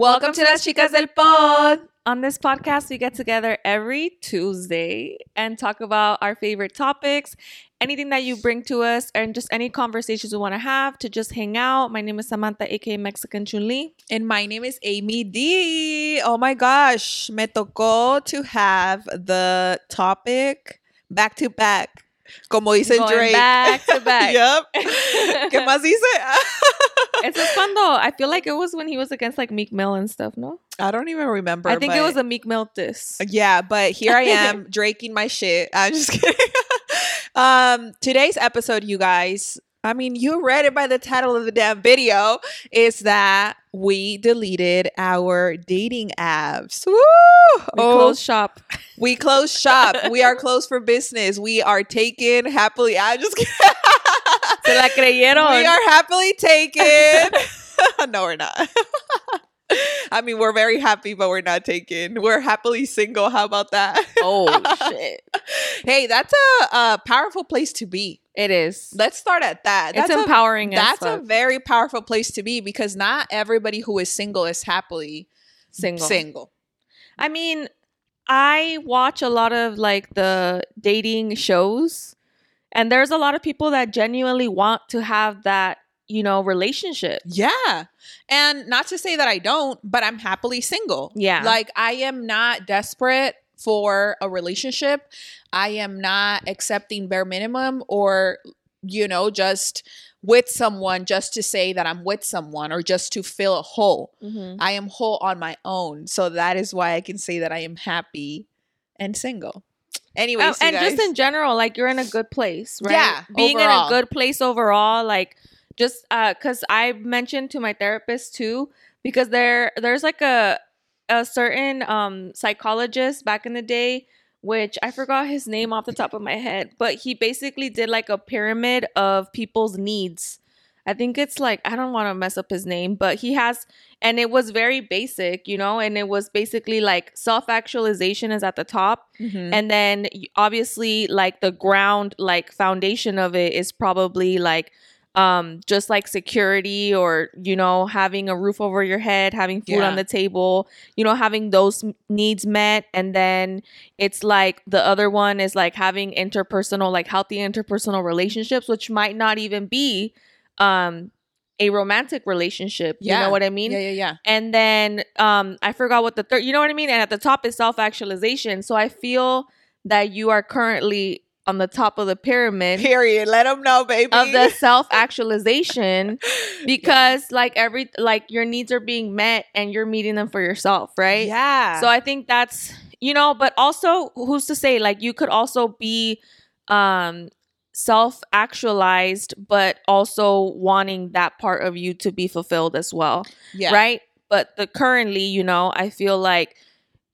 Welcome to Las Chicas del Pod. On this podcast, we get together every Tuesday and talk about our favorite topics, anything that you bring to us, and just any conversations we want to have to just hang out. My name is Samantha, aka Mexican Chun Li. And my name is Amy D. Oh my gosh, me tocó to have the topic back to back. Como dice Going Drake. back to back. yep. ¿Qué más dice? Eso es cuando I feel like it was when he was against like Meek Mill and stuff, no? I don't even remember. I think it was a Meek Mill diss. Yeah, but here I am draking my shit. I'm just kidding. um, today's episode, you guys. I mean, you read it by the title of the damn video. Is that we deleted our dating apps? Woo! We Oh, closed shop. we closed shop. we are closed for business. We are taken happily. I'm just. Se la creyeron. we are happily taken. no, we're not. I mean, we're very happy, but we're not taken. We're happily single. How about that? oh shit. hey, that's a, a powerful place to be. It is. Let's start at that. It's That's a- empowering as that's a very powerful place to be because not everybody who is single is happily single. single. I mean, I watch a lot of like the dating shows, and there's a lot of people that genuinely want to have that, you know, relationship. Yeah. And not to say that I don't, but I'm happily single. Yeah. Like I am not desperate for a relationship. I am not accepting bare minimum or, you know, just with someone just to say that I'm with someone or just to fill a hole. Mm-hmm. I am whole on my own. So that is why I can say that I am happy and single. Anyways, Oh, and just in general, like you're in a good place, right? Yeah, being in a good place overall, like just uh, cause I mentioned to my therapist too, because there there's like a a certain um psychologist back in the day, which I forgot his name off the top of my head, but he basically did like a pyramid of people's needs. I think it's like I don't want to mess up his name, but he has and it was very basic, you know, and it was basically like self-actualization is at the top Mhm. and then obviously like the ground like foundation of it is probably like um just like security or you know having a roof over your head having food Yeah. on the table you know having those needs met and then it's like the other one is like having interpersonal like healthy interpersonal relationships which might not even be um a romantic relationship Yeah. you know what i mean yeah, yeah, yeah. and then um I forgot what the third you know what I mean? And at the top is self-actualization. So I feel that you are currently on the top of the pyramid Period. Let them know, baby. of the self-actualization because like every like your needs are being met and you're meeting them for yourself, right? Yeah. So I think that's you know, but also who's to say like you could also be um self actualized but also wanting that part of you to be fulfilled as well yeah. right but the currently you know i feel like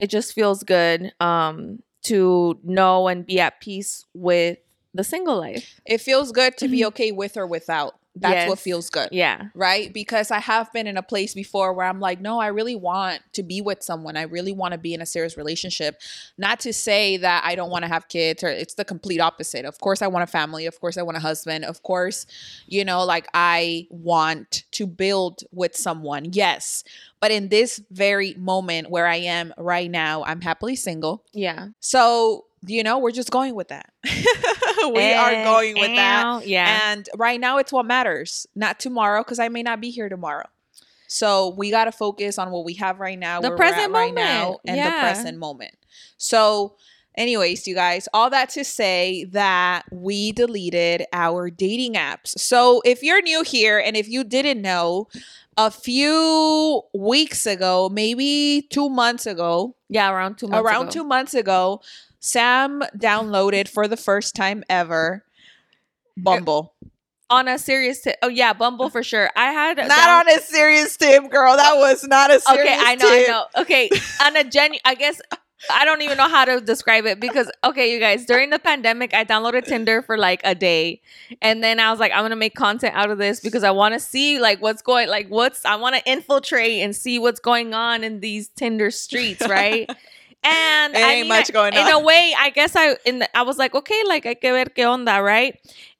it just feels good um to know and be at peace with the single life It feels good to be Mhm. okay with or without. That's what feels good. yeah Right? Because I have been in a place before where I'm like, no, I really want to be with someone. I really want to be in a serious relationship. Not to say that I don't want to have kids or it's the complete opposite. Of course, I want a family. Of course, I want a husband. Of course, you know, like I want to build with someone. Yes. But in this very moment where I am right now, I'm happily single. yeah So, you know, we're just going with that. we are Eh, going with that. yeah And right now, it's what matters, not tomorrow, because I may not be here tomorrow. So we got to focus on what we have right now, The present right now, moment. and the present moment. So, anyways, you guys, all that to say that we deleted our dating apps. So if you're new here and if you didn't know, a few weeks ago, maybe two months ago, yeah around two months around ago. two months ago, Sam downloaded for the first time ever Bumble. on a serious tip oh yeah bumble for sure i had Not down- on a serious tip, girl. That was not a serious okay i know tip. i know okay on a genu i guess I don't even know how to describe it because okay, you guys, during the pandemic, I downloaded Tinder for like a day. And then I was like, I'm gonna make content out of this because I wanna see like what's going like what's I wanna infiltrate and see what's going on in these Tinder streets, right? And It I ain't mean, much I- going in a way, I guess I in the, I was like, okay, like I que ver qué onda, right?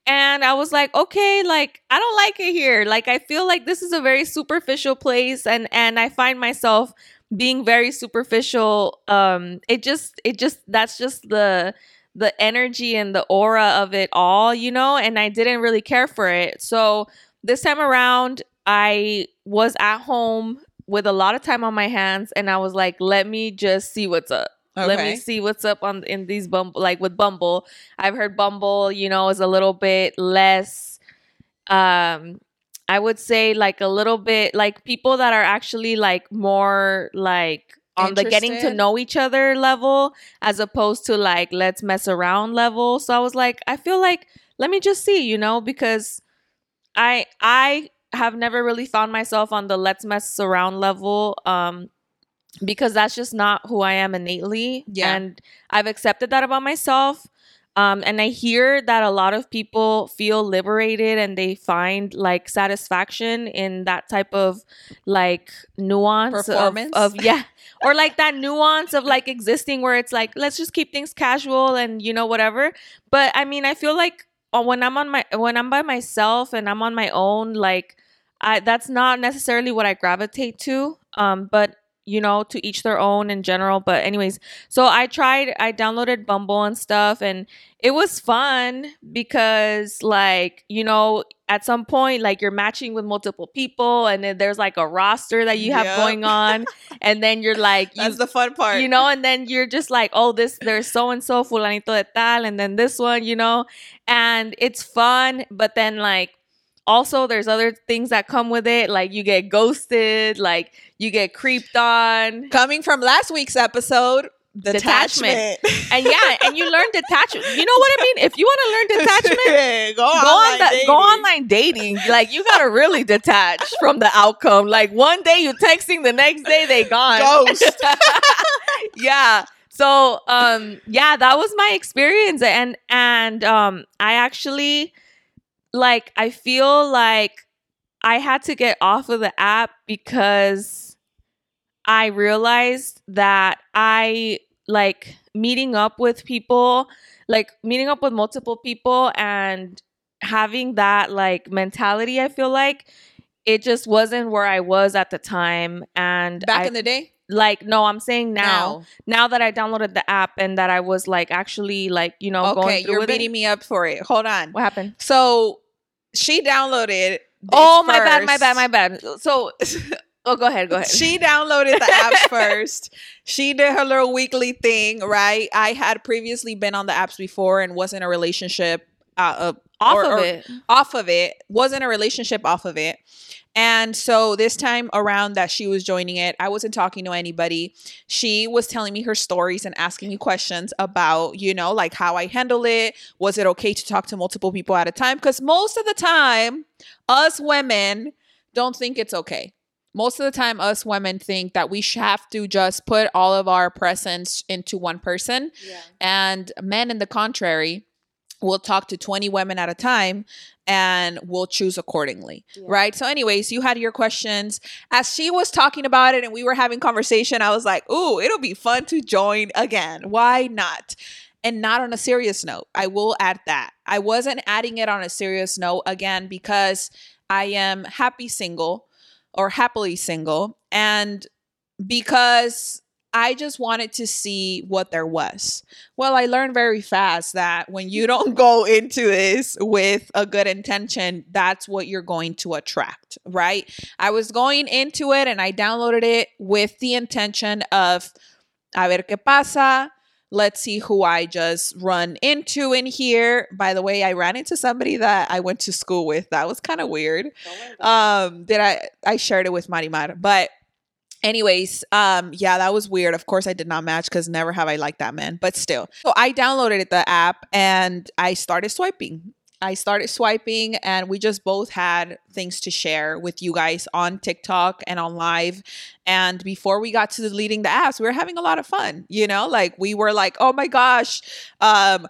and I was like, okay, like I don't like it here. Like I feel like this is a very superficial place and and I find myself being very superficial. Um it just it just that's just the the energy and the aura of it all, you know, and I didn't really care for it. So this time around I was at home with a lot of time on my hands and I was like, let me just see what's up. Let me see what's up on in these Bumble like with Bumble. I've heard Bumble, you know, is a little bit less um I would say like a little bit like people that are actually like more like on the getting to know each other level as opposed to like let's mess around level. So I was like, I feel like let me just see, you know, because I I have never really found myself on the let's mess around level um because that's just not who I am innately Yeah. and I've accepted that about myself um and I hear that a lot of people feel liberated and they find like satisfaction in that type of like nuance of- Performance? of, yeah or like that nuance of like existing where it's like let's just keep things casual and you know whatever but I mean I feel like when I'm on my when I'm by myself and I'm on my own like I that's not necessarily what I gravitate to um but you know to each their own in general but anyways so I tried I downloaded Bumble and stuff and it was fun because like you know at some point like you're matching with multiple people and then there's like a roster that you have Yeah. going on and then you're like you, That's the fun part. you know, and then you're just like, oh, this there's so and so fulanito de tal, and then this one, you know, and it's fun, but then like also there's other things that come with it, like you get ghosted, like you get creeped on, Coming from last week's episode, detachment. Detachment. and yeah, and you learn detachment. You know what I mean? If you want to learn detachment. go, Go on, the, go online dating. Like you gotta really detach from the outcome. Like one day you texting, the next day they gone. Ghost. yeah so um yeah that was my experience and and um i actually like i feel like i had to get off of the app because i realized that i like meeting up with people like meeting up with multiple people and having that like mentality i feel like it just wasn't where i was at the time and Back I, in the day? like no i'm saying now now that i downloaded the app and that i was like actually like you know Okay, through you're beating it me up for it. Hold on. what happened So she downloaded. oh my bad my bad my bad so oh go ahead go ahead She downloaded the apps first. She did her little weekly thing, right? I had previously been on the apps before and was in a relationship uh, uh, off or- of or it off of it, was in a relationship off of it. And so this time around that she was joining it, I wasn't talking to anybody. She was telling me her stories and asking me questions about, you know, like how I handle it. Was it okay to talk to multiple people at a time? Because most of the time, us women don't think it's okay. Most of the time, us women think that we have to just put all of our presence into one person. yeah And men, in the contrary, will talk to 20 women at a time and we'll choose accordingly. Yeah. Right. So, anyways, you had your questions. As she was talking about it and we were having conversation, I was like, ooh, it'll be fun to join again. Why not? And not on a serious note. I will add that. I wasn't adding it on a serious note again because I am happy single or happily single. And because I just wanted to see what there was. Well, I learned very fast that when you don't go into this with a good intention, that's what you're going to attract, right? I was going into it and I downloaded it with the intention of a ver qué pasa. Let's see who I just run into in here. By the way, I ran into somebody that I went to school with. That was kind of weird um that i i shared it with marimar but anyways um yeah that was weird. Of course i did not match because never have i liked that man but still. So i downloaded the app and i started swiping. I started swiping and we just both had things to share with you guys on tiktok and on live. And before we got to deleting the apps we were having a lot of fun you know? Like we were like oh my gosh um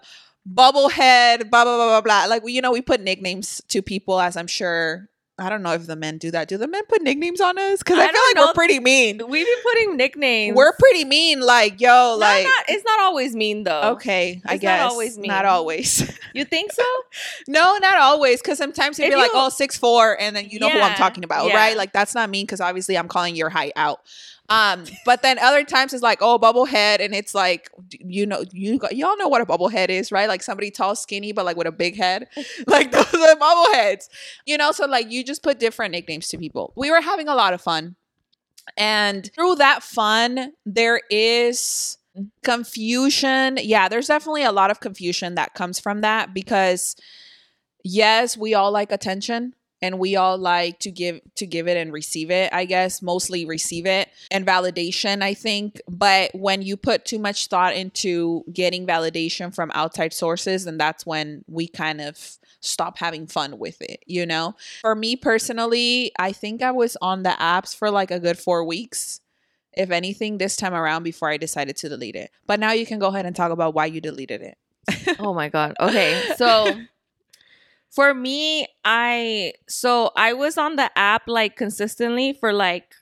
bubblehead blah blah blah blah blah. Like we you know we put nicknames to people as i'm sure I don't know if the men do that. Do the men put nicknames on us? Because I, I feel like know. we're pretty mean. We be putting nicknames. We're pretty mean. Like, yo, No, like, not, it's not always mean though. okay, I It's not guess. always Not always. You think so? no, not always. Because sometimes you'd be like, you- oh, six four, and then you know who I'm talking about, yeah. right? Like, that's not mean because obviously I'm calling your height out. Um, but then other times it's like, oh, bubble head, and it's like, you know, you got- y'all know what a bubble head is, right? Like somebody tall, skinny, but like with a big head. like those are bubble heads, you know. So like, you just put different nicknames to people. We were having a lot of fun, and through that fun, there is confusion. Yeah, there's definitely a lot of confusion that comes from that because yes, we all like attention and we all like to give to give it and receive it i guess mostly receive it and validation i think but when you put too much thought into getting validation from outside sources then that's when we kind of stop having fun with it you know for me personally i think i was on the apps for like a good 4 weeks if anything this time around before i decided to delete it but now you can go ahead and talk about why you deleted it oh my god. Okay. So for me, I so I was on the app like consistently for like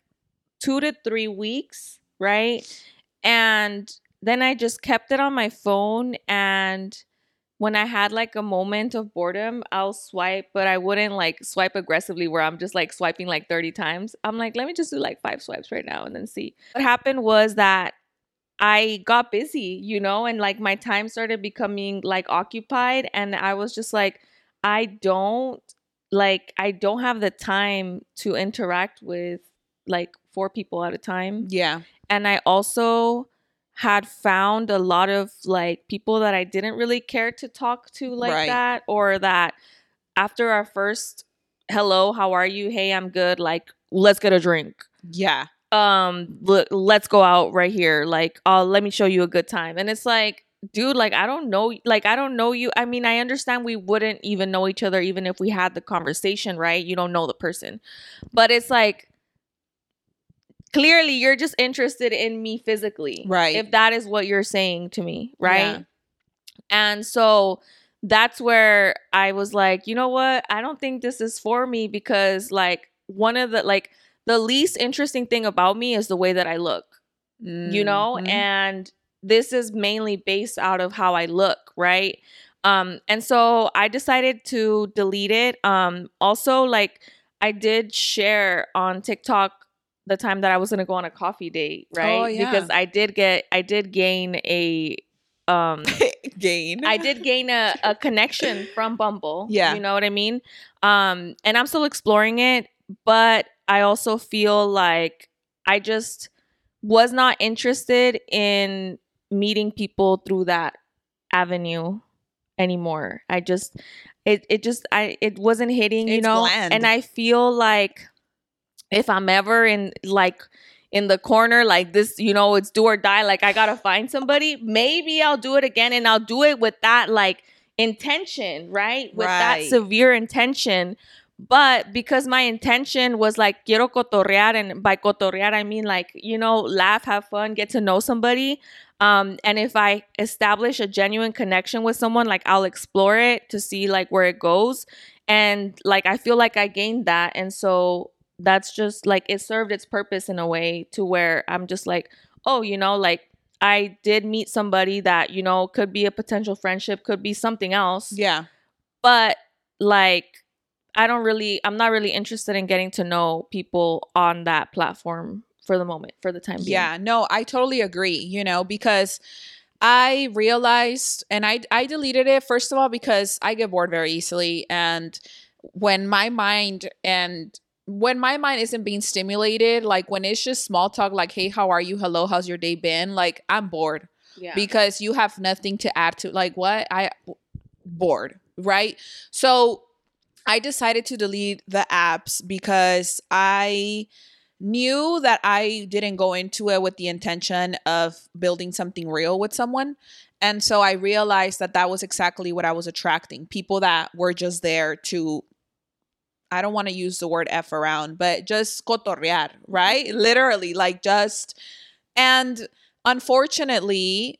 2 to 3 weeks, right? And then I just kept it on my phone and when I had like a moment of boredom, I'll swipe, but I wouldn't like swipe aggressively where I'm just like swiping like 30 times. I'm like, let me just do like five swipes right now and then see. What happened was that I got busy, you know, and like my time started becoming like occupied and I was just like I don't like I don't have the time to interact with like four people at a time. yeah And I also had found a lot of like people that I didn't really care to talk to like Right. that or that after our first hello, how are you? Hey, I'm good. Like let's get a drink yeah um look let's go out right here like oh let me show you a good time and it's like dude like i don't know like i don't know you i mean i understand we wouldn't even know each other even if we had the conversation right you don't know the person but it's like clearly you're just interested in me physically Right. if that is what you're saying to me right Yeah. and so that's where I was like, you know what? I don't think this is for me because like one of the like the least interesting thing about me is the way that I look, you know? Mhm. And this is mainly based out of how I look, right? Um and so I decided to delete it. Um also like I did share on TikTok the time that I was going to go on a coffee date, right? Oh, yeah. Because I did get I did gain a um gain. I did gain a, a connection from Bumble. Yeah. You know what I mean? Um, and I'm still exploring it, but I also feel like I just was not interested in meeting people through that avenue anymore. I just it it just I it wasn't hitting, you It's know. bland. And I feel like if I'm ever in like in the corner like this, you know, it's do or die, like I gotta find somebody, maybe I'll do it again and I'll do it with that like intention, right? With that severe intention. But because my intention was like quiero cotorrear, and by cotorrear I mean like you know laugh, have fun, get to know somebody. Um, and if I establish a genuine connection with someone, like I'll explore it to see like where it goes. And like I feel like I gained that, and so that's just like it served its purpose in a way to where I'm just like, oh, you know, like I did meet somebody that you know could be a potential friendship, could be something else yeah. but like I don't really I'm not really interested in getting to know people on that platform for the moment for the time being. Yeah, no, I totally agree, you know, because I realized and I I deleted it first of all because I get bored very easily and when my mind and when my mind isn't being stimulated, like when it's just small talk like hey, how are you? Hello, how's your day been? Like I'm bored Yeah. because you have nothing to add to like what? I bored, right? So I decided to delete the apps because I knew that I didn't go into it with the intention of building something real with someone. And so I realized that that was exactly what I was attracting people that were just there to, I don't want to use the word F around, but just cotorrear, right? Literally, like just, and unfortunately,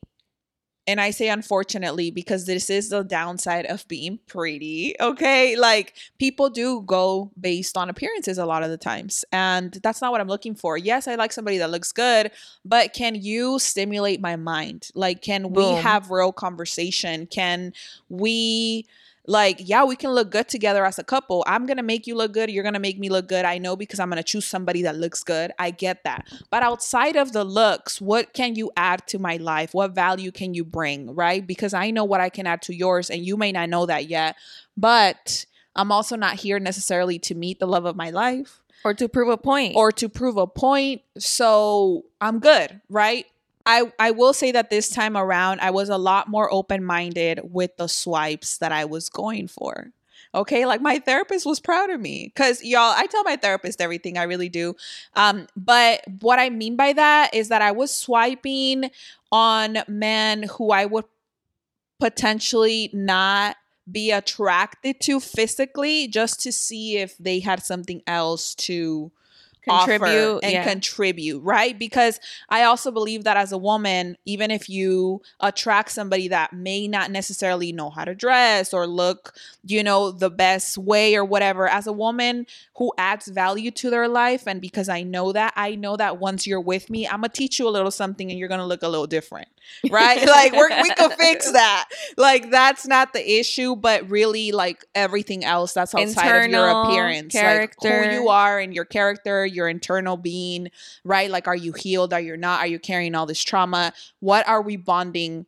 and I say unfortunately because this is the downside of being pretty. Okay. Like people do go based on appearances a lot of the times. And that's not what I'm looking for. Yes, I like somebody that looks good, but can you stimulate my mind? Like, can we have real conversation? Can we like yeah we can look good together as a couple. I'm gonna make you look good. You're gonna make me look good. I know because i'm gonna choose somebody that looks good. I get that. But outside of the looks what can you add to my life? What value can you bring right? Because i know what i can add to yours and you may not know that yet. But i'm also not here necessarily to meet the love of my life. Or to prove a point. or to prove a point. So I'm good, right? I, I will say that this time around, I was a lot more open minded with the swipes that I was going for. Okay, like my therapist was proud of me because y'all, I tell my therapist everything, I really do. Um, but what I mean by that is that I was swiping on men who I would potentially not be attracted to physically just to see if they had something else to contribute and yeah. contribute, right? Because I also believe that as a woman, even if you attract somebody that may not necessarily know how to dress or look, you know, the best way or whatever, as a woman who adds value to their life, and because I know that, I know that once you're with me, I'm gonna teach you a little something and you're gonna look a little different, right? like we're, we could fix that. Like that's not the issue, but really like everything else that's outside of your Internal appearance, like character. who you are and your character, your internal being, right? Like, are you healed? Are you not? Are you carrying all this trauma? What are we bonding?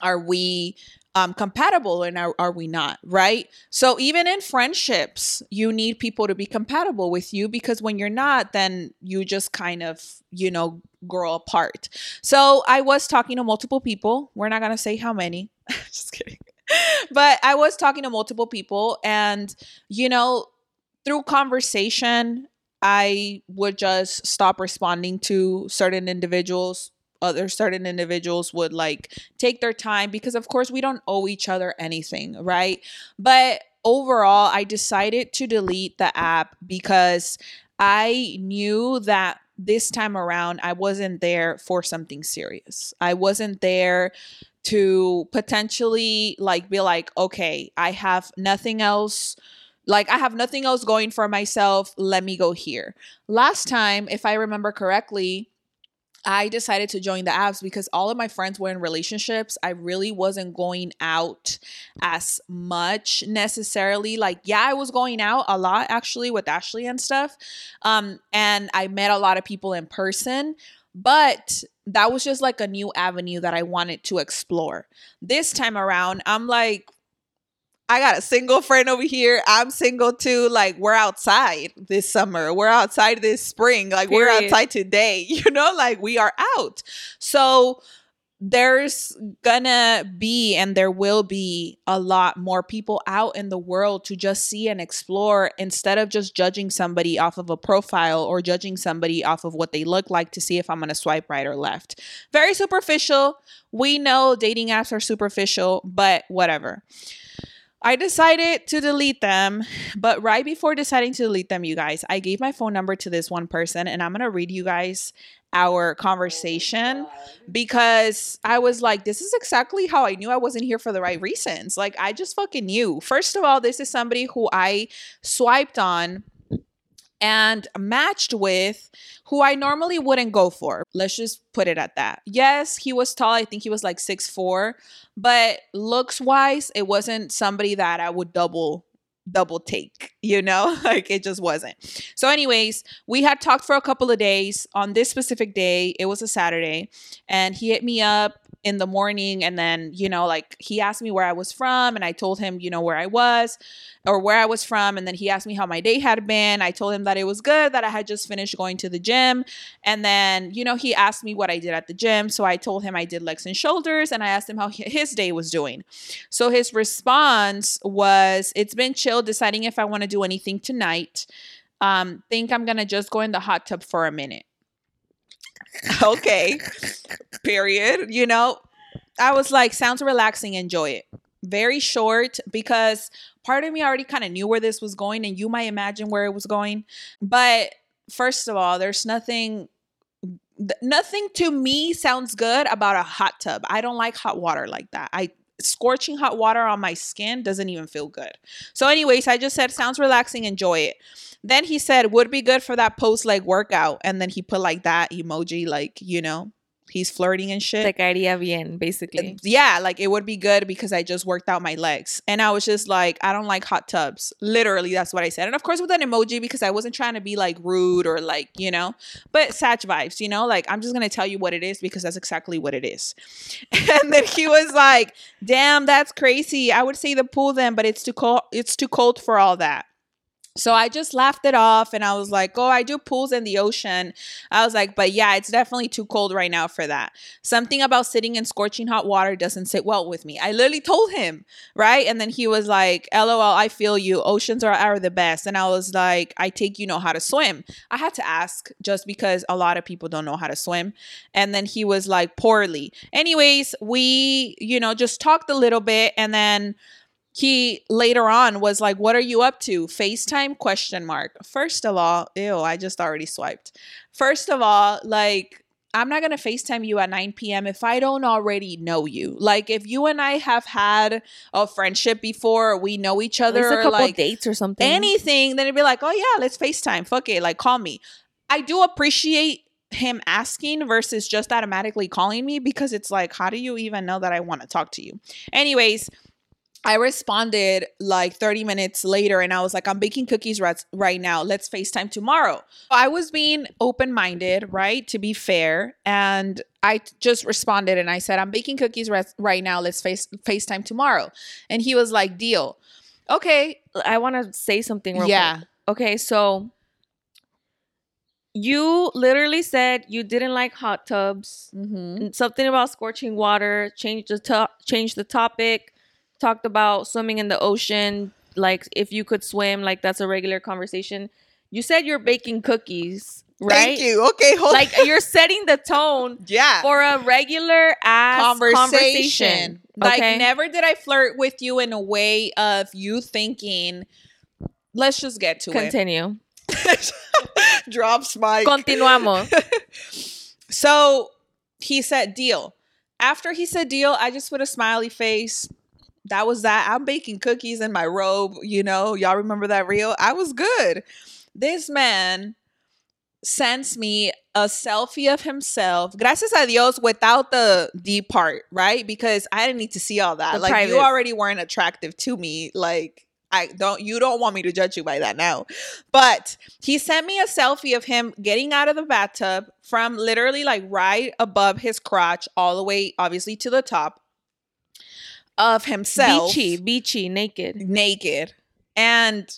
Are we um, compatible and are, are we not? Right. So, even in friendships, you need people to be compatible with you because when you're not, then you just kind of, you know, grow apart. So, I was talking to multiple people. We're not going to say how many. just kidding. But I was talking to multiple people, and, you know, through conversation, I would just stop responding to certain individuals. Other certain individuals would like take their time because, of course, we don't owe each other anything, right? But overall, I decided to delete the app because I knew that this time around I wasn't there for something serious. I wasn't there to potentially like be like, okay, I have nothing else like I have nothing else going for myself. Let me go here. Last time, if I remember correctly, I decided to join the apps because all of my friends were in relationships. I really wasn't going out as much necessarily. Like, yeah, I was going out a lot actually with Ashley and stuff. Um, and I met a lot of people in person, but that was just like a new avenue that I wanted to explore. This time around, I'm like, I got a single friend over here. I'm single too. Like we're outside this summer. We're outside this spring. Like we're outside today. You know, like we are out. So there's gonna be and there will be a lot more people out in the world to just see and explore instead of just judging somebody off of a profile or judging somebody off of what they look like to see if I'm gonna swipe right or left. Very superficial. We know dating apps are superficial, but whatever. I decided to delete them, but right before deciding to delete them, you guys, I gave my phone number to this one person and I'm to read you guys our conversation oh because I was like, this is exactly how I knew I wasn't here for the right reasons. Like, I just fucking knew. First of all, this is somebody who I swiped on and matched with who I normally wouldn't go for. Let's just put it at that. Yes, he was tall. I think he was like six four, but looks wise, it wasn't somebody that I would double double take, you know? like it just wasn't. So anyways, we had talked for a couple of days on this specific day. It was a Saturday, and he hit me up in the morning and then, you know, like he asked me where I was from and I told him, you know, where I was or where I was from and then he asked me how my day had been. I told him that it was good, that I had just finished going to the gym. And then, you know, he asked me what I did at the gym. So I told him I did legs and shoulders and I asked him how his day was doing. So his response was, It's been chill deciding if I want to do anything tonight. Um, think I'm gonna just go in the hot tub for a minute. Okay. Period. You know, I was like, sounds relaxing, enjoy it. Very short because part of me already kind of knew where this was going, and you might imagine where it was going. But first of all, there's nothing nothing to me sounds good about a hot tub. I don't like hot water like that. I scorching hot water on my skin doesn't even feel good. So, anyways, I just said sounds relaxing, enjoy it. Then he said would be good for that post leg workout, and then he put like that emoji, like you know, he's flirting and shit. Te caería bien, basically. yeah, like it would be good because I just worked out my legs. And I was just like, I don't like hot tubs. Literally, that's what I said. And of course, with an emoji because I wasn't trying to be like rude or like, you know, but Satch vibes, you know, like I'm just going to tell you what it is because that's exactly what it is. And then he was like, damn, that's crazy. I would say the pool then, but it's too cold. It's too cold for all that. So I just laughed it off and I was like, oh, I do pools in the ocean. I was like, but yeah, it's definitely too cold right now for that. Something about sitting in scorching hot water doesn't sit well with me. I literally told him, right? And then he was like, LOL, I feel you. Oceans are, are the best. And I was like, I take you know how to swim. I had to ask just because a lot of people don't know how to swim. And then he was like, poorly. Anyways, we, you know, just talked a little bit and then he later on was like what are you up to? Facetime question mark. First of all ew i just already swiped. First of all like i'm not gonna facetime you at 9 p.m if i don't already know you. Like if you and i have had a friendship before we know each other least a couple like dates or something. anything then it'd be like oh yeah let's facetime. Fuck it like call me. I do appreciate him asking versus just automatically calling me because it's like how do you even know that i want to talk to you? Anyways I responded like 30 minutes later and I was like, I'm baking cookies right, right now. Let's FaceTime tomorrow. I was being open minded, right? To be fair. And I just responded and I said, I'm baking cookies right, right now. Let's face FaceTime tomorrow. And he was like, deal. Okay. I want to say something real yeah. quick. Okay, so you literally said you didn't like hot tubs. Mm-hmm. Something about scorching water. Change the to- change the topic. Talked about swimming in the ocean. Like if you could swim, like that's a regular conversation. You said you're baking cookies, right? Thank you. Okay. Hold Like you're setting the tone yeah. for a regular ass conversation. conversation. Like okay? never did I flirt with you in a way of you thinking, let's just get to Continue. it. Continue. Drops mic. Continuamos. So he said deal. After he said deal, I just put a smiley face. That was that. I'm baking cookies in my robe, you know. Y'all remember that reel? I was good. This man sends me a selfie of himself. Gracias a Dios without the deep part, right? Because I didn't need to see all that. The like you already weren't attractive to me. Like I don't you don't want me to judge you by that now. But he sent me a selfie of him getting out of the bathtub from literally like right above his crotch all the way obviously to the top of himself Beachy, beachy, naked. naked. And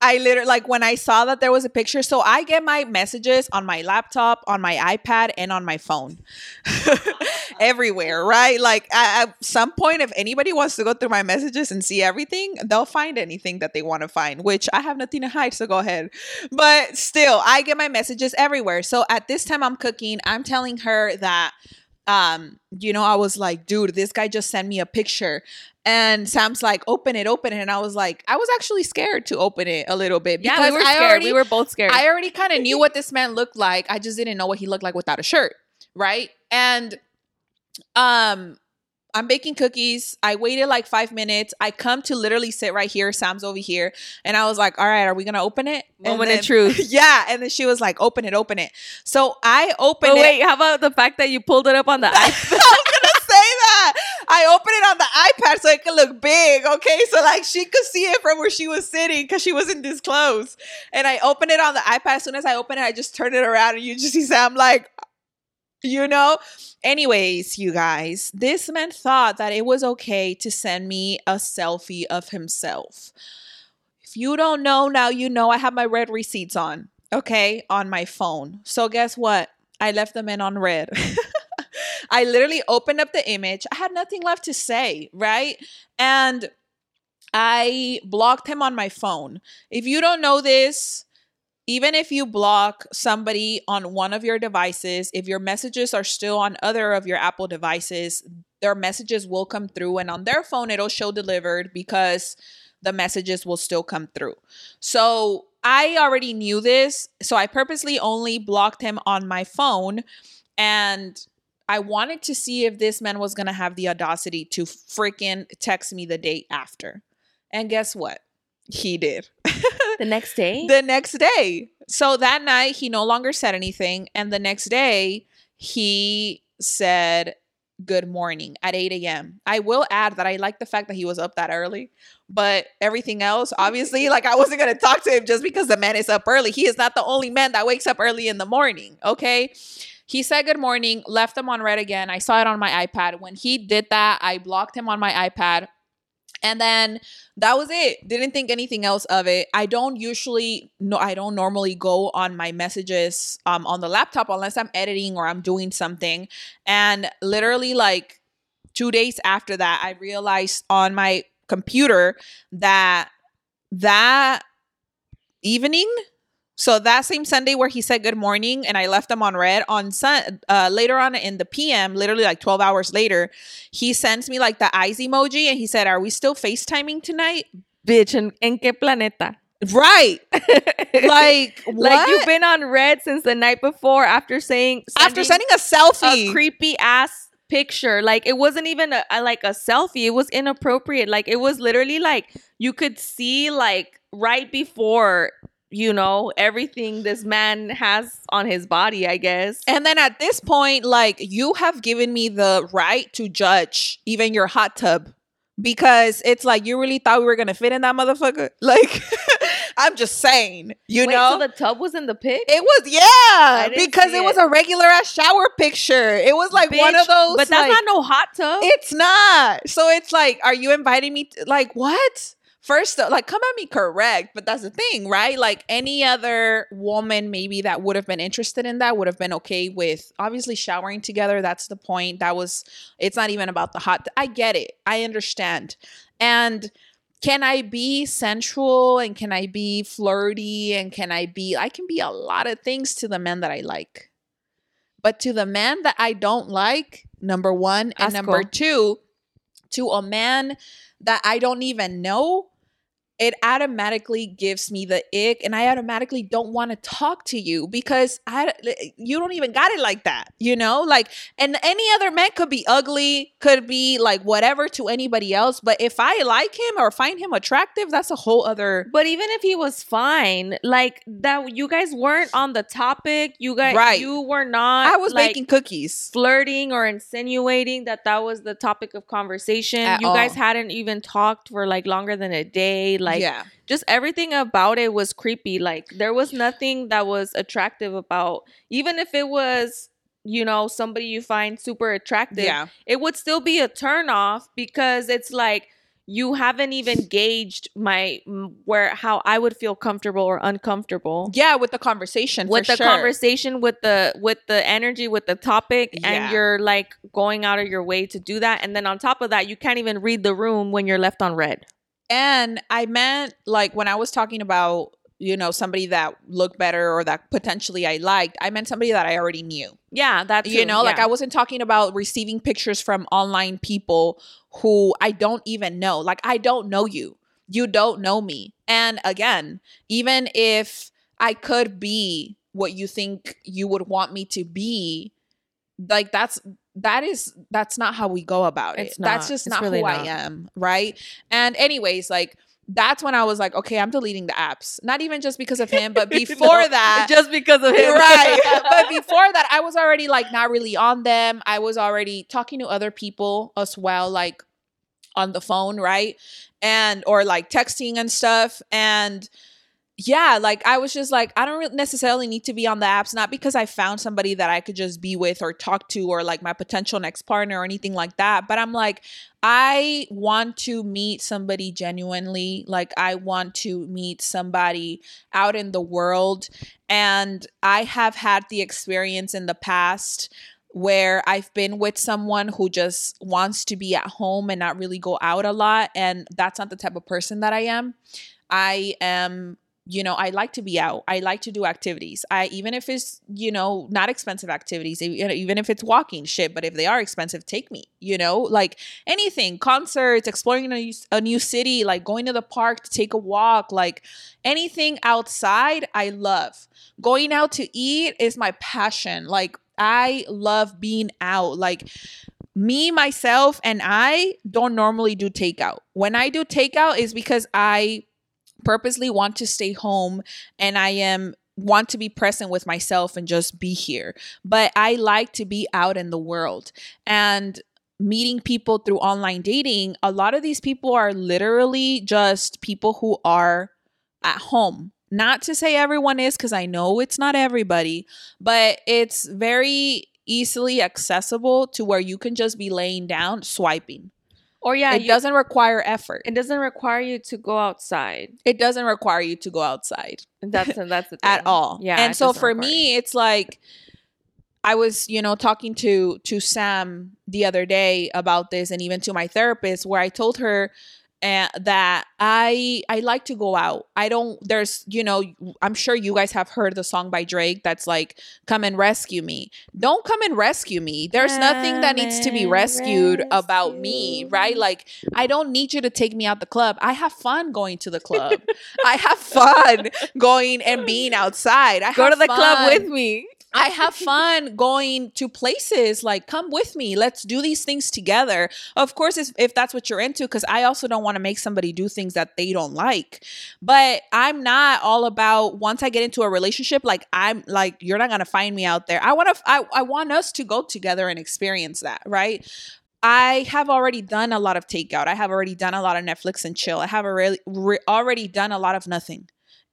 I literally like when I saw that there was a picture. So I get my messages on my laptop, on my iPad, and on my phone. Everywhere, right? Like at, at some point, if anybody wants to go through my messages and see everything, they'll find anything that they want to find, which I have nothing to hide, so go ahead. But still, I get my messages everywhere. So at this time I'm cooking, I'm telling her that um, you know, I was like, dude, this guy just sent me a picture. And Sam's like, open it, open it. And I was like, I was actually scared to open it a little bit because Yeah, we were I scared. already, we were both scared. I already kind of knew what this man looked like. I just didn't know what he looked like without a shirt, right? And um I'm baking cookies. I waited like five minutes. I come to literally sit right here. Sam's over here. And I was like, all right, are we going to open it? Moment of truth. Yeah. And then she was like, open it, open it. So I opened but it. wait, how about the fact that you pulled it up on the iPad? gonna say that. I opened it on the iPad so it could look big, okay? So like she could see it from where she was sitting because she wasn't this close. And I opened it on the iPad. As soon as I opened it, I just turned it around and you just see Sam like, you know? Anyways, you guys, this man thought that it was okay to send me a selfie of himself. If you don't know, now you know I have my red receipts on, okay, on my phone. So guess what? I left them in on read. I literally opened up the image. I had nothing left to say, right? And I blocked him on my phone. If you don't know this, even if you block somebody on one of your devices, if your messages are still on other of your Apple devices, their messages will come through and on their phone it'll show delivered because the messages will still come through. So I already knew this, so I purposely only blocked him on my phone and I wanted to see if this man was going to have the audacity to freaking text me the day after. And guess what? He did. The next day? the next day. So that night, he no longer said anything. And the next day, he said, Good morning at 8 a.m. I will add that I like the fact that he was up that early, but everything else, obviously, like I wasn't going to talk to him just because the man is up early. He is not the only man that wakes up early in the morning. Okay. He said good morning, left him on read again. I saw it on my iPad. When he did that, I blocked him on my iPad. And then that was it. Didn't think anything else of it. I don't usually no I don't normally go on my messages um on the laptop unless I'm editing or I'm doing something. And literally like 2 days after that I realized on my computer that that evening so that same Sunday where he said good morning and I left him on read on sun uh, later on in the PM, literally like 12 hours later, he sends me like the eyes emoji and he said, Are we still FaceTiming tonight? Bitch, ¿en, en qué planeta? Right. like what? Like you've been on read since the night before after saying after sending a selfie. a creepy ass picture. Like it wasn't even a, a like a selfie. It was inappropriate. Like it was literally like you could see like right before you know everything this man has on his body. I guess. and then at this point, like you have given me the right to judge even your hot tub because it's like you really thought we were gonna fit in that motherfucker. Like I'm just saying, you Wait, know. so the tub was in the pic. It was yeah, because see it was a regular ass shower picture. It was like one of those. but that's like- not no hot tub. It's not. So it's like, are you inviting me? To, like what? First, uh, like come at me correct, but that's the thing, right? Like any other woman, maybe that would have been interested in that would have been okay with obviously showering together. That's the point. That was. It's not even about the hot. I get it. I understand. And can I be sensual and can I be flirty and can I be I can be a lot of things to the men that I like. But to the man that I don't like, number 1 and Asco. number 2, to a man that I don't even know, it automatically gives me the ick and I automatically don't want to talk to you because I eh, you don't even got it like that, you know? Like and any other man could be ugly, could be like whatever to anybody else, but if I like him or find him attractive, that's a whole other But even if he was fine, like that, you guys weren't on the topic. You guys, Right. you were not. I was like, making cookies. flirting or insinuating that that was the topic of conversation. At you guys hadn't even talked for like longer than a day. Like, yeah. just everything about it was creepy. Like, there was nothing that was attractive about, even if it was. You know, somebody you find super attractive, Yeah. it would still be a turn off because it's like you haven't even gauged my where how I would feel comfortable or uncomfortable Yeah, with the conversation. with the sure. conversation with the with the energy with the topic Yeah. and you're like going out of your way to do that and then on top of that you can't even read the room when you're left on read And I meant like when I was talking about, you know, somebody that looked better or that potentially I liked, I meant somebody that I already knew. yeah that's you know, like I wasn't talking about receiving pictures from online people who I don't even know. Like I don't know you. You don't know me. And again, even if I could be what you think you would want me to be, like that's that is that's not how we go about it. It's That's just not really who I am, right? And anyways, like that's when I was like, okay, I'm deleting the apps. Not even just because of him, but before No, that, just because of him right. but before that, I was already like not really on them. I was already talking to other people as well, like on the phone, right? And or like texting and stuff. And yeah, like I was just like, I don't necessarily need to be on the apps, not because I found somebody that I could just be with or talk to or like my potential next partner or anything like that. But I'm like, I want to meet somebody genuinely. Like, I want to meet somebody out in the world. And I have had the experience in the past where I've been with someone who just wants to be at home and not really go out a lot. And that's not the type of person that I am. I am you know, I like to be out. I like to do activities. I even if it's, you know, not expensive activities, even if it's walking shit, but if they are expensive, take me, you know, like anything, concerts, exploring a new, a new city, like going to the park to take a walk, like anything outside, I love. Going out to eat is my passion. Like I love being out. Like me myself and I don't normally do takeout. When I do takeout is because I purposely want to stay home and I am want to be present with myself and just be here. But I like to be out in the world and meeting people through online dating. A lot of these people are literally just people who are at home. Not to say everyone is cuz I know it's not everybody, but it's very easily accessible to where you can just be laying down swiping. Or yeah, it you- doesn't require effort. It doesn't require you to go outside. It doesn't require you to go outside. That's that's at all. Yeah, And so for me, it's like I was, you know, talking to to Sam the other day about this and even to my therapist where I told her uh, that I I like to go out. I don't there's, you know, I'm sure you guys have heard the song by Drake that's like come and rescue me. Don't come and rescue me. There's nothing that needs to be Come and rescued about me, right? Like I don't need you to take me out the club. I have fun going to the club. I have fun going and being outside. I Go to the club with me. I have fun going to places. Like, come with me. Let's do these things together. Of course, if, that's what you're into, because I also don't want to make somebody do things that they don't like. But I'm not all about once I get into a relationship, like I'm like, you're not gonna find me out there. I want to I, I want us to go together and experience that, right? I have already done a lot of takeout. I have already done a lot of Netflix and chill. I have already re- already done a lot of nothing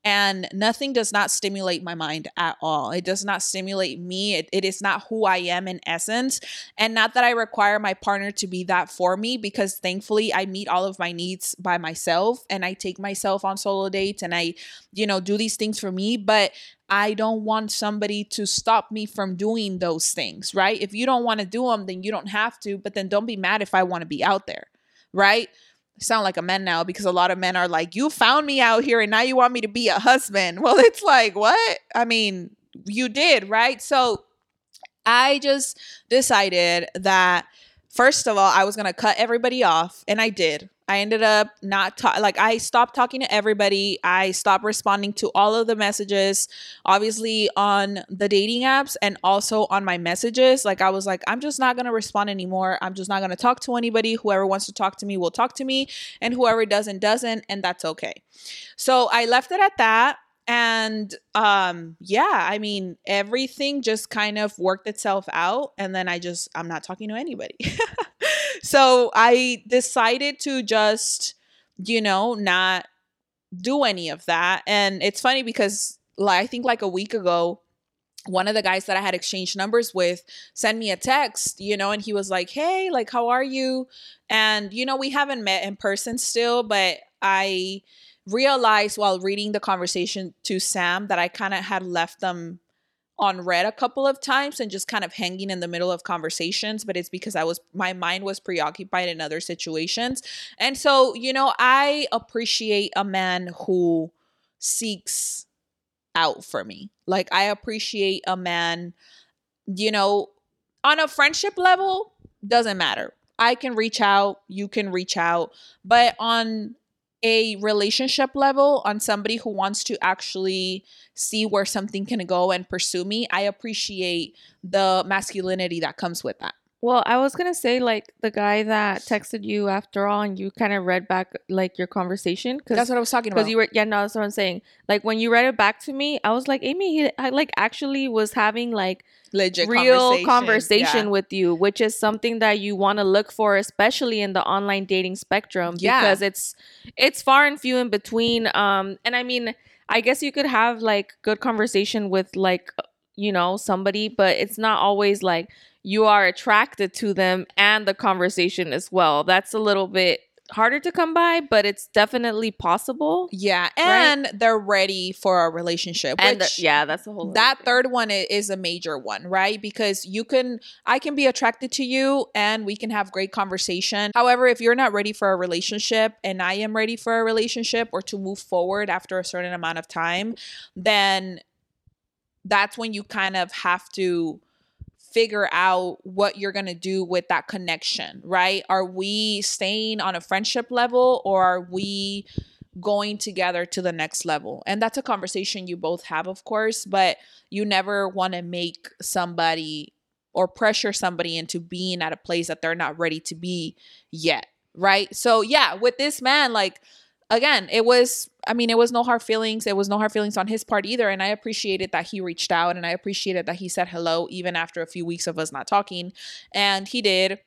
and nothing does not stimulate my mind at all it does not stimulate me it, it is not who i am in essence and not that i require my partner to be that for me because thankfully i meet all of my needs by myself and i take myself on solo dates and i you know do these things for me but I don't want somebody to stop me from doing those things, right? If you don't want to do them, then you don't have to, but then don't be mad if I want to be out there, right? Sound like a man now because a lot of men are like, You found me out here and now you want me to be a husband. Well, it's like, What? I mean, you did, right? So I just decided that, first of all, I was going to cut everybody off, and I did. I ended up not ta- like I stopped talking to everybody. I stopped responding to all of the messages, obviously on the dating apps and also on my messages. Like I was like, I'm just not gonna respond anymore. I'm just not gonna talk to anybody. Whoever wants to talk to me will talk to me, and whoever doesn't doesn't, and that's okay. So I left it at that. And um yeah, I mean everything just kind of worked itself out and then I just I'm not talking to anybody. so I decided to just you know not do any of that and it's funny because like I think like a week ago one of the guys that I had exchanged numbers with sent me a text, you know, and he was like, "Hey, like how are you?" And you know, we haven't met in person still, but I realized while reading the conversation to Sam that I kind of had left them on read a couple of times and just kind of hanging in the middle of conversations but it's because I was my mind was preoccupied in other situations. And so, you know, I appreciate a man who seeks out for me. Like I appreciate a man, you know, on a friendship level, doesn't matter. I can reach out, you can reach out, but on a relationship level, on somebody who wants to actually see where something can go and pursue me, I appreciate the masculinity that comes with that. Well, I was gonna say like the guy that texted you after all, and you kind of read back like your conversation Cause, That's what I was talking about. because you were yeah no that's what I'm saying. Like when you read it back to me, I was like Amy, he I, like actually was having like Legit real conversation yeah. with you, which is something that you want to look for, especially in the online dating spectrum, Yeah. because it's it's far and few in between. Um, and I mean, I guess you could have like good conversation with like you know somebody, but it's not always like you are attracted to them and the conversation as well. That's a little bit harder to come by, but it's definitely possible. Yeah, Right? and they're ready for a relationship. And the- yeah, that's the whole that thing. third one is a major one, right? Because you can, I can be attracted to you and we can have great conversation. However, if you're not ready for a relationship and I am ready for a relationship or to move forward after a certain amount of time, then that's when you kind of have to figure out what you're going to do with that connection, right? Are we staying on a friendship level or are we going together to the next level? And that's a conversation you both have, of course, but you never want to make somebody or pressure somebody into being at a place that they're not ready to be yet, right? So, yeah, with this man, like, again, it was, I mean, it was no hard feelings. It was no hard feelings on his part either. And I appreciated that he reached out and I appreciated that he said hello, even after a few weeks of us not talking. And he did.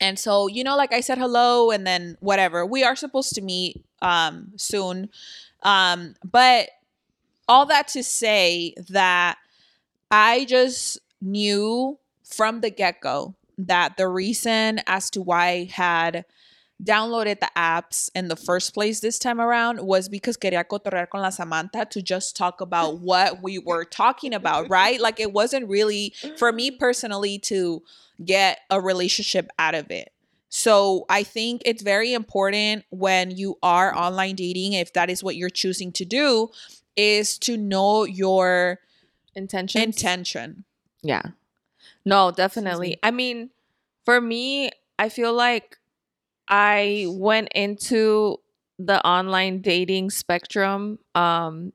And so, you know, like I said hello and then whatever. We are supposed to meet um soon. Um, but all that to say that I just knew from the get-go that the reason as to why I had downloaded the apps in the first place this time around was because quería cotorrear con la Samantha to just talk about what we were talking about, right? Like it wasn't really for me personally to get a relationship out of it. So I think it's very important when you are online dating, if that is what you're choosing to do, is to know your intention. intention. Yeah. No, definitely. I mean, for me, I feel like I went into the online dating spectrum um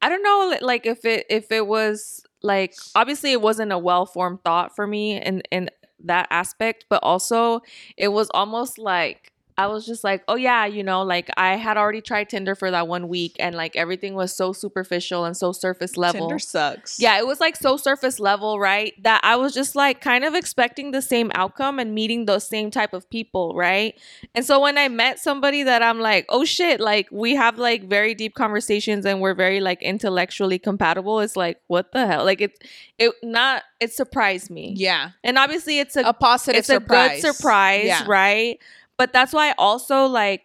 I don't know like if it if it was like obviously it wasn't a well-formed thought for me in in that aspect, but also it was almost like I was just like, oh yeah, you know, like I had already tried Tinder for that one week and like everything was so superficial and so surface level. Tinder sucks. Yeah, it was like so surface level, right? That I was just like kind of expecting the same outcome and meeting those same type of people, right? And so when I met somebody that I'm like, oh shit, like we have like very deep conversations and we're very like intellectually compatible, it's like, what the hell? Like it it not it surprised me. Yeah. And obviously it's a A positive it's surprise. a good surprise, Yeah. right? But that's why also like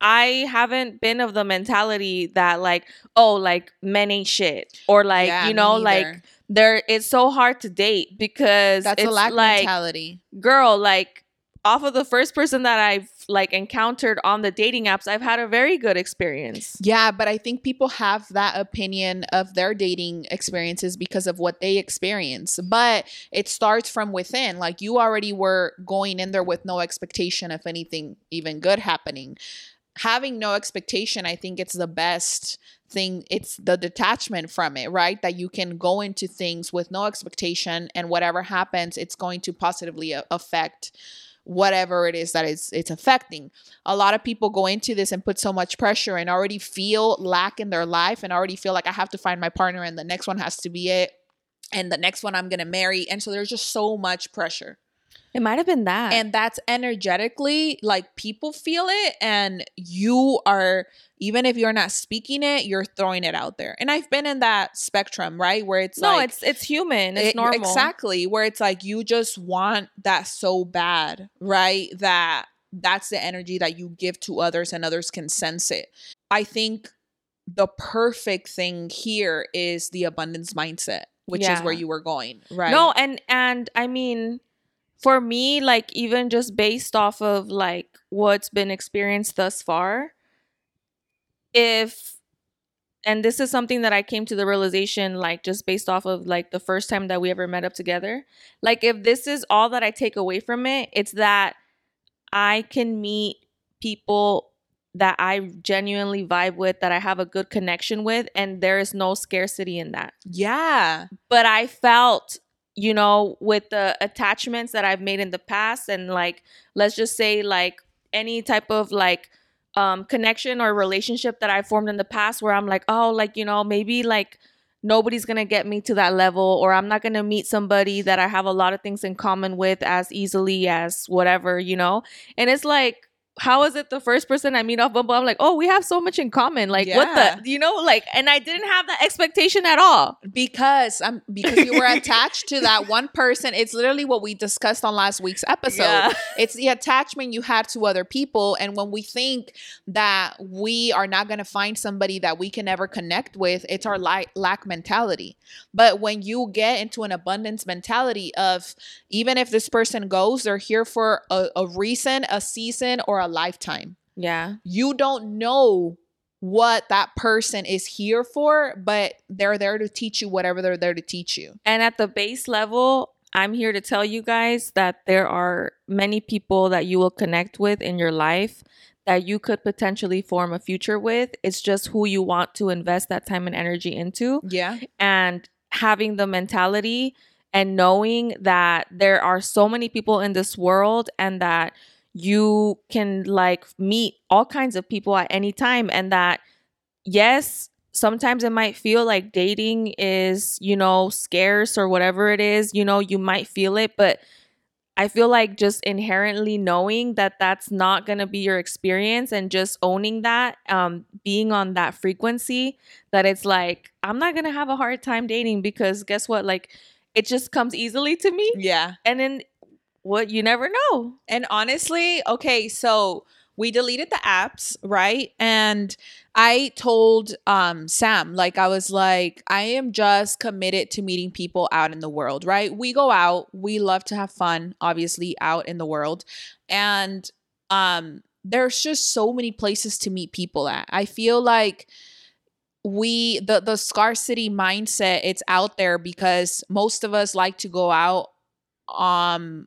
I haven't been of the mentality that like, oh, like men ain't shit. Or like, Yeah, you know, like there it's so hard to date because that's it's a lack like mentality. girl, like off of the first person that I've like encountered on the dating apps, I've had a very good experience. Yeah, but I think people have that opinion of their dating experiences because of what they experience. But it starts from within. Like you already were going in there with no expectation of anything even good happening. Having no expectation, I think it's the best thing. It's the detachment from it, right? That you can go into things with no expectation and whatever happens, it's going to positively affect whatever it is that it's it's affecting. A lot of people go into this and put so much pressure and already feel lack in their life and already feel like I have to find my partner and the next one has to be it and the next one I'm going to marry. And so there's just so much pressure It might have been that. and that's energetically like people feel it and you are even if you're not speaking it you're throwing it out there and I've been in that spectrum right where it's no, like it's it's human. It's it- normal. Exactly. Where it's like you just want that so bad, right? That that's the energy that you give to others and others can sense it. I think the perfect thing here is the abundance mindset, which is where you were going, right? No, and and I mean, for me, like even just based off of like what's been experienced thus far, if and this is something that I came to the realization like just based off of like the first time that we ever met up together. Like if this is all that I take away from it, it's that I can meet people that I genuinely vibe with, that I have a good connection with, and there is no scarcity in that yeah. but I felt, you know, with the attachments that I've made in the past, and like, let's just say, like, any type of like um connection or relationship that I formed in the past where I'm like, oh, like, you know, maybe like nobody's gonna get me to that level, or I'm not gonna meet somebody that I have a lot of things in common with as easily as whatever, you know? And it's like, how is it the first person I meet off Bumble? I'm like, oh, we have so much in common. Like, what the, you know, like, and I didn't have that expectation at all. because I'm because you were attached to that one person. It's literally what we discussed on last week's episode. Yeah. It's the attachment you had to other people. And when we think that we are not going to find somebody that we can ever connect with, it's our li- lack mentality. But when you get into an abundance mentality of even if this person goes, they're here for a, a reason, a season, or a lifetime. Yeah. You don't know what that person is here for, but they're there to teach you whatever they're there to teach you. And at the base level, I'm here to tell you guys that there are many people that you will connect with in your life that you could potentially form a future with. It's just who you want to invest that time and energy into. Yeah. and having the mentality and knowing that there are so many people in this world and that you can like meet all kinds of people at any time and that yes sometimes it might feel like dating is you know scarce or whatever it is you know you might feel it but I feel like just inherently knowing that that's not going to be your experience and just owning that, um, being on that frequency, that it's like, I'm not going to have a hard time dating because guess what? Like, it just comes easily to me. Yeah. And then what you never know. And honestly, okay, so we deleted the apps, right? And I told um Sam like I was like I am just committed to meeting people out in the world, right? We go out, we love to have fun obviously out in the world. And um there's just so many places to meet people at. I feel like we the the scarcity mindset it's out there because most of us like to go out um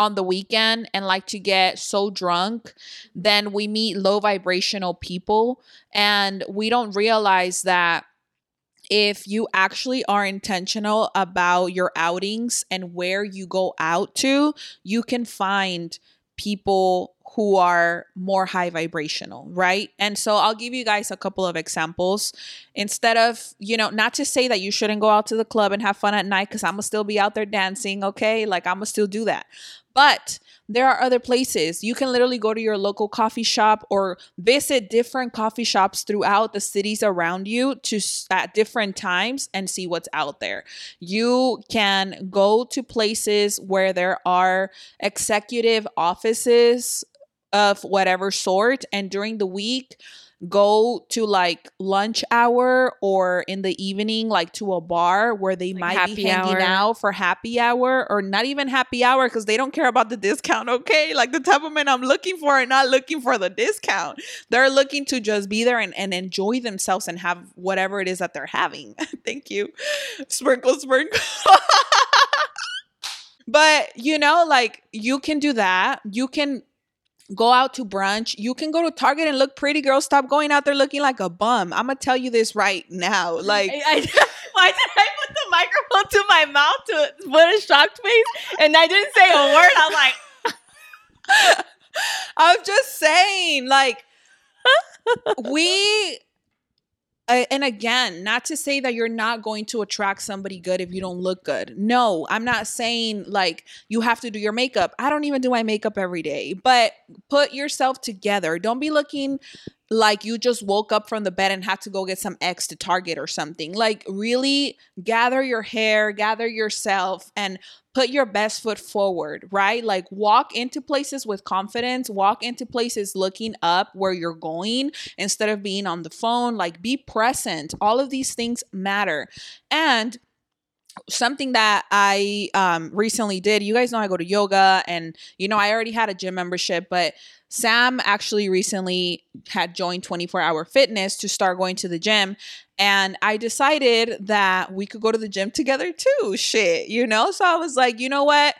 on the weekend and like to get so drunk, then we meet low vibrational people. And we don't realize that if you actually are intentional about your outings and where you go out to, you can find people who are more high vibrational, right? And so I'll give you guys a couple of examples. Instead of, you know, not to say that you shouldn't go out to the club and have fun at night, because I'm gonna still be out there dancing, okay? Like I'm gonna still do that. But there are other places. You can literally go to your local coffee shop or visit different coffee shops throughout the cities around you to at different times and see what's out there. You can go to places where there are executive offices of whatever sort and during the week go to like lunch hour or in the evening like to a bar where they Like might be hanging hour. out for happy hour or not even happy hour because they don't care about the discount okay? Like the type of men i'm looking for are not looking for the discount. They're looking to just be there and, and enjoy themselves and have whatever it is that they're having. Thank you. Sprinkle sprinkle. But you know like you can do that. You can go out to brunch you can go to target and look pretty girl stop going out there looking like a bum i'm gonna tell you this right now like I, I, why did I put the microphone to my mouth to put a shocked face? And I didn't say a word. I'm like, i'm just saying like we and again not to say that you're not going to attract somebody good if you don't look good. No i'm not saying like you have to do your makeup. I don't even do my makeup every day but put yourself together. Don't be looking like you just woke up from the bed and had to go get some eggs to Target or something. Like, really gather your hair, gather yourself, and put your best foot forward, right? Like, walk into places with confidence, walk into places looking up where you're going instead of being on the phone. Like, be present. All of these things matter. And something that I um recently did. You guys know I go to yoga and you know I already had a gym membership, but Sam actually recently had joined 24 Hour Fitness to start going to the gym and I decided that we could go to the gym together too. Shit, you know? So I was like, you know what?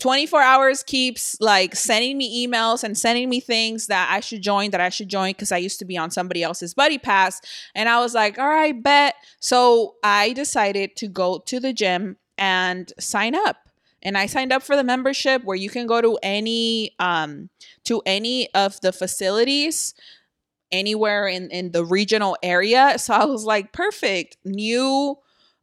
24 hours keeps like sending me emails and sending me things that I should join, that I should join because I used to be on somebody else's buddy pass. And I was like, all right, bet. So I decided to go to the gym and sign up. And I signed up for the membership where you can go to any um to any of the facilities anywhere in in the regional area. So I was like, perfect. New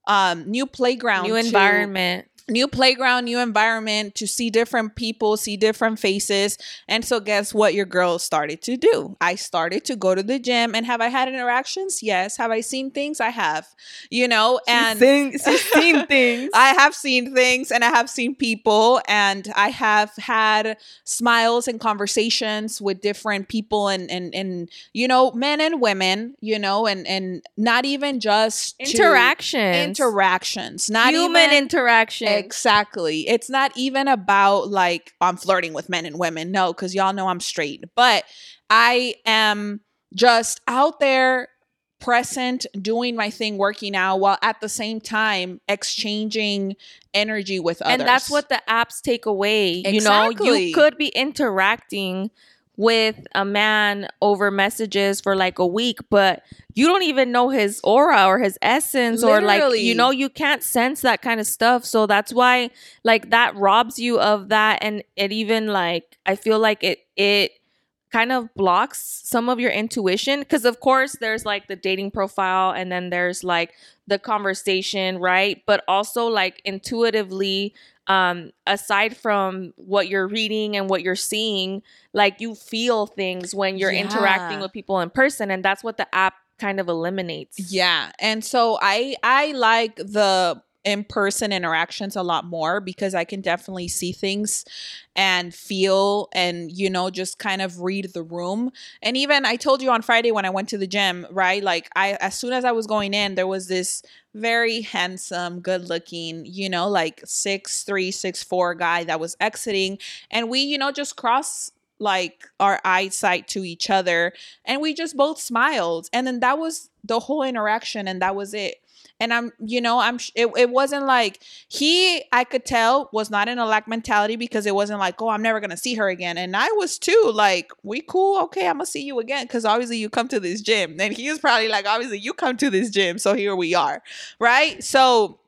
um new playground new to- environment. New playground, new environment to see different people, see different faces. And so, guess what your girl started to do? I started to go to the gym. And have I had interactions? Yes. Have I seen things? I have, you know, and she's seen, she's seen things. I have seen things and I have seen people, and I have had smiles and conversations with different people, and, and, and you know, men and women, you know, and, and not even just interactions, interactions, not human even interaction. Exactly. It's not even about like I'm flirting with men and women. No, because y'all know I'm straight. But I am just out there present, doing my thing, working out, while at the same time exchanging energy with others. And that's what the apps take away. You know, you could be interacting with a man over messages for like a week, but you don't even know his aura or his essence or like you know you can't sense that kind of stuff. So that's why like that robs you of that. And it even like I feel like it it kind of blocks some of your intuition. Because of course there's like the dating profile and then there's like the conversation right? But also like intuitively um aside from what you're reading and what you're seeing like you feel things when you're interacting with people in person and that's what the app kind of eliminates Yeah. And so I I like the in-person interactions a lot more because I can definitely see things and feel and you know just kind of read the room. And even I told you on Friday when I went to the gym, right? Like I as soon as I was going in, there was this very handsome, good looking, you know, like six three, six four guy that was exiting. And we, you know, just cross like our eyesight to each other and we just both smiled and then that was the whole interaction and that was it and i'm you know i'm it, it wasn't like he i could tell was not in a lack mentality because it wasn't like oh i'm never gonna see her again. And i was too like we cool okay i'm gonna see you again. Because obviously you come to this gym and he was probably like obviously you come to this gym so here we are. Right? So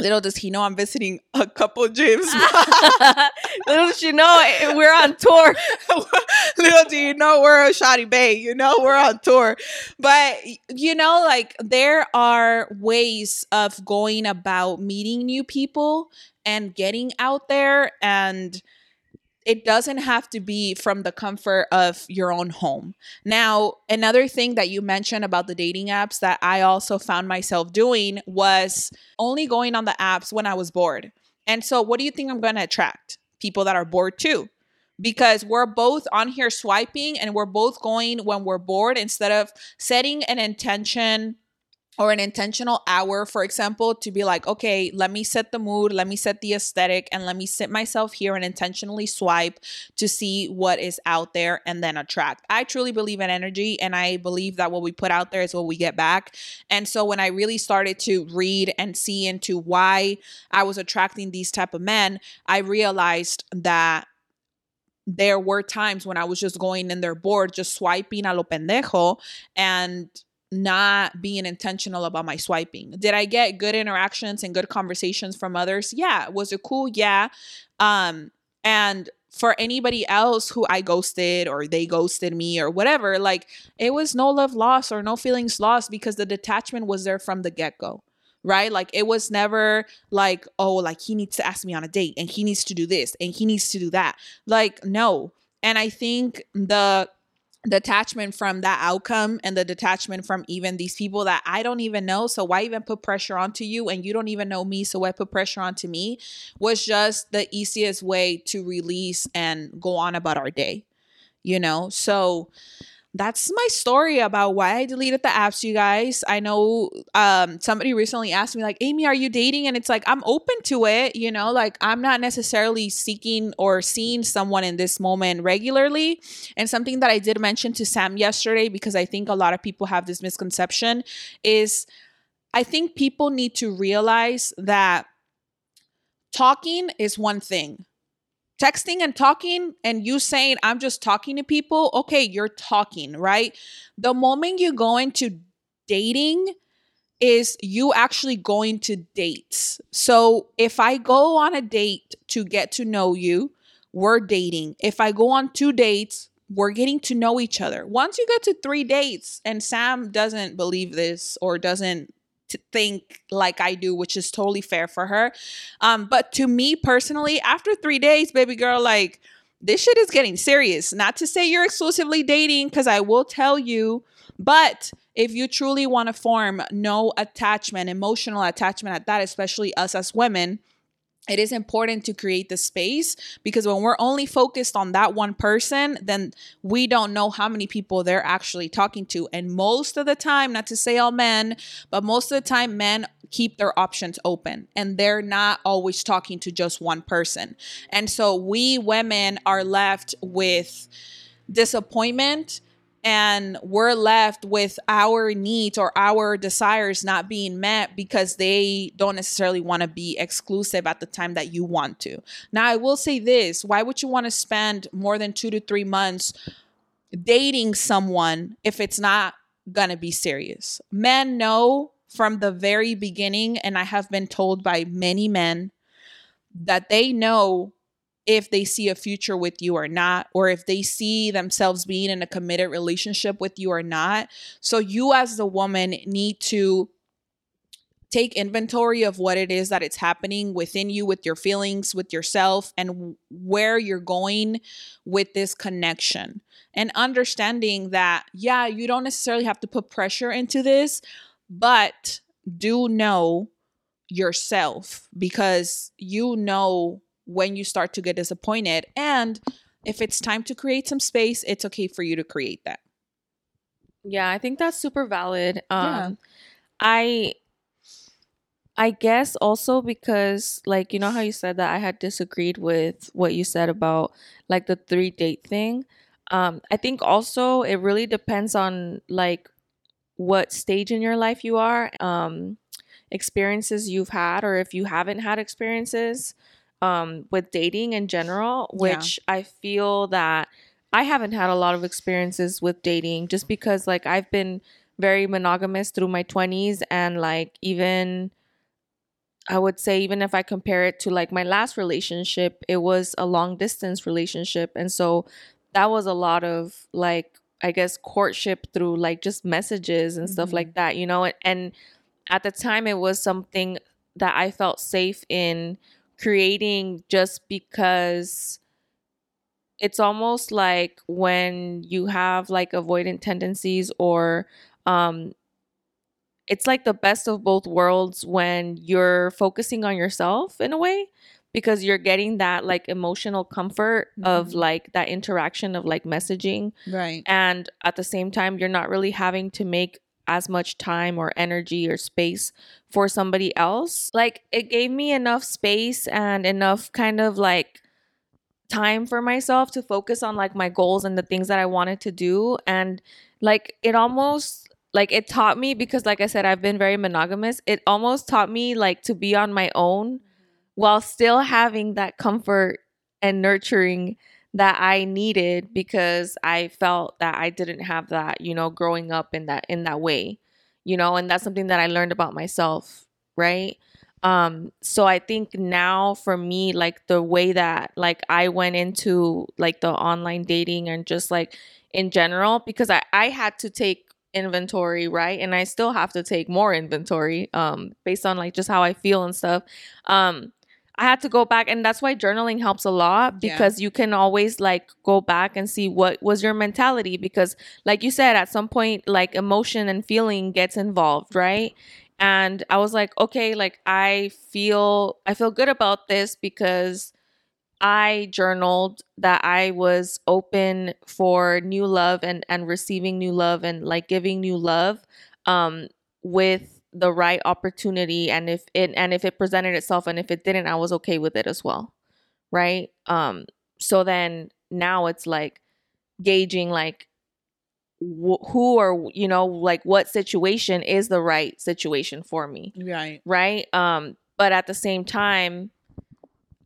little does he know i'm visiting a couple gyms little does you know eh, we're on tour Little do you know we're a shoddy bay, you know, we're on tour. But you know, like there are ways of going about meeting new people and getting out there and it doesn't have to be from the comfort of your own home. Now, another thing that you mentioned about the dating apps that I also found myself doing was only going on the apps when I was bored. And so, what do you think I'm going to attract? People that are bored too because we're both on here swiping and we're both going when we're bored instead of setting an intention or an intentional hour, for example, to be like, okay, let me set the mood, let me set the aesthetic, and let me sit myself here and intentionally swipe to see what is out there and then attract. I truly believe in energy, and I believe that what we put out there is what we get back. And so when I really started to read and see into why I was attracting these type of men, I realized that there were times when I was just going in there bored, just swiping a lo pendejo and not being intentional about my swiping. Did I get good interactions and good conversations from others? Yeah. Was it cool? Yeah. Um, and for anybody else who I ghosted or they ghosted me or whatever, like it was no love lost or no feelings lost because the detachment was there from the get go right? Like it was never like, oh, like he needs to ask me on a date and he needs to do this and he needs to do that. Like, no. And I think the detachment from that outcome and the detachment from even these people that I don't even know. So why even put pressure onto you and you don't even know me? So why put pressure onto me was just the easiest way to release and go on about our day, you know? So that's my story about why I deleted the apps, you guys. I know um somebody recently asked me like, "Amy, are you dating?" and it's like I'm open to it, you know, like I'm not necessarily seeking or seeing someone in this moment regularly. And something that I did mention to Sam yesterday because I think a lot of people have this misconception is I think people need to realize that talking is one thing texting and talking and you saying i'm just talking to people okay you're talking right? The moment you go into dating is you actually going to dates. So if i go on a date to get to know you we're dating. If i go on two dates we're getting to know each other. Once you get to three dates and sam doesn't believe this or doesn't to think like I do, which is totally fair for her. Um, but to me personally, after three days, baby girl, like this shit is getting serious. Not to say you're exclusively dating, because I will tell you, but if you truly want to form no attachment, emotional attachment at that, especially us as women, it is important to create the space because when we're only focused on that one person, then we don't know how many people they're actually talking to. And most of the time, not to say all men, but most of the time, men keep their options open and they're not always talking to just one person. And so we women are left with disappointment and we're left with our needs or our desires not being met because they don't necessarily want to be exclusive at the time that you want to. Now, I will say this why would you want to spend more than two to three months dating someone if it's not going to be serious? Men know from the very beginning, and I have been told by many men that they know if they see a future with you or not, or if they see themselves being in a committed relationship with you or not. So, you as the woman need to take inventory of what it is that it's happening within you with your feelings with yourself and where you're going with this connection and understanding that yeah you don't necessarily have to put pressure into this but do know yourself because you know when you start to get disappointed. And if it's time to create some space, it's okay for you to create that. Yeah, I think that's super valid. Um yeah. I I guess also because like you know how you said that I had disagreed with what you said about like the three date thing. Um I think also it really depends on like what stage in your life you are, um experiences you've had or if you haven't had experiences um, with dating in general, which yeah. I feel that I haven't had a lot of experiences with dating just because like I've been very monogamous through my 20s and like even I would say even if I compare it to like my last relationship, it was a long distance relationship and so that was a lot of like I guess courtship through like just messages and mm-hmm. stuff like that, you know, and at the time it was something that I felt safe in creating just because it's almost like when you have like avoidant tendencies or um it's like the best of both worlds when you're focusing on yourself in a way because you're getting that like emotional comfort mm-hmm. of like that interaction of like messaging right and at the same time you're not really having to make as much time or energy or space for somebody else. Like it gave me enough space and enough kind of like time for myself to focus on like my goals and the things that I wanted to do and like it almost like it taught me because like I said I've been very monogamous. It almost taught me like to be on my own mm-hmm. while still having that comfort and nurturing that I needed because I felt that I didn't have that, you know, growing up in that in that way. You know, and that's something that I learned about myself, right? Um so I think now for me like the way that like I went into like the online dating and just like in general because I I had to take inventory, right? And I still have to take more inventory um based on like just how I feel and stuff. Um I had to go back and that's why journaling helps a lot because yeah. you can always like go back and see what was your mentality because like you said at some point like emotion and feeling gets involved, right? And I was like, okay, like I feel I feel good about this because I journaled that I was open for new love and and receiving new love and like giving new love um with the right opportunity and if it and if it presented itself and if it didn't i was okay with it as well right? Um so then now it's like gauging like wh- who or you know like what situation is the right situation for me right. right? Um but at the same time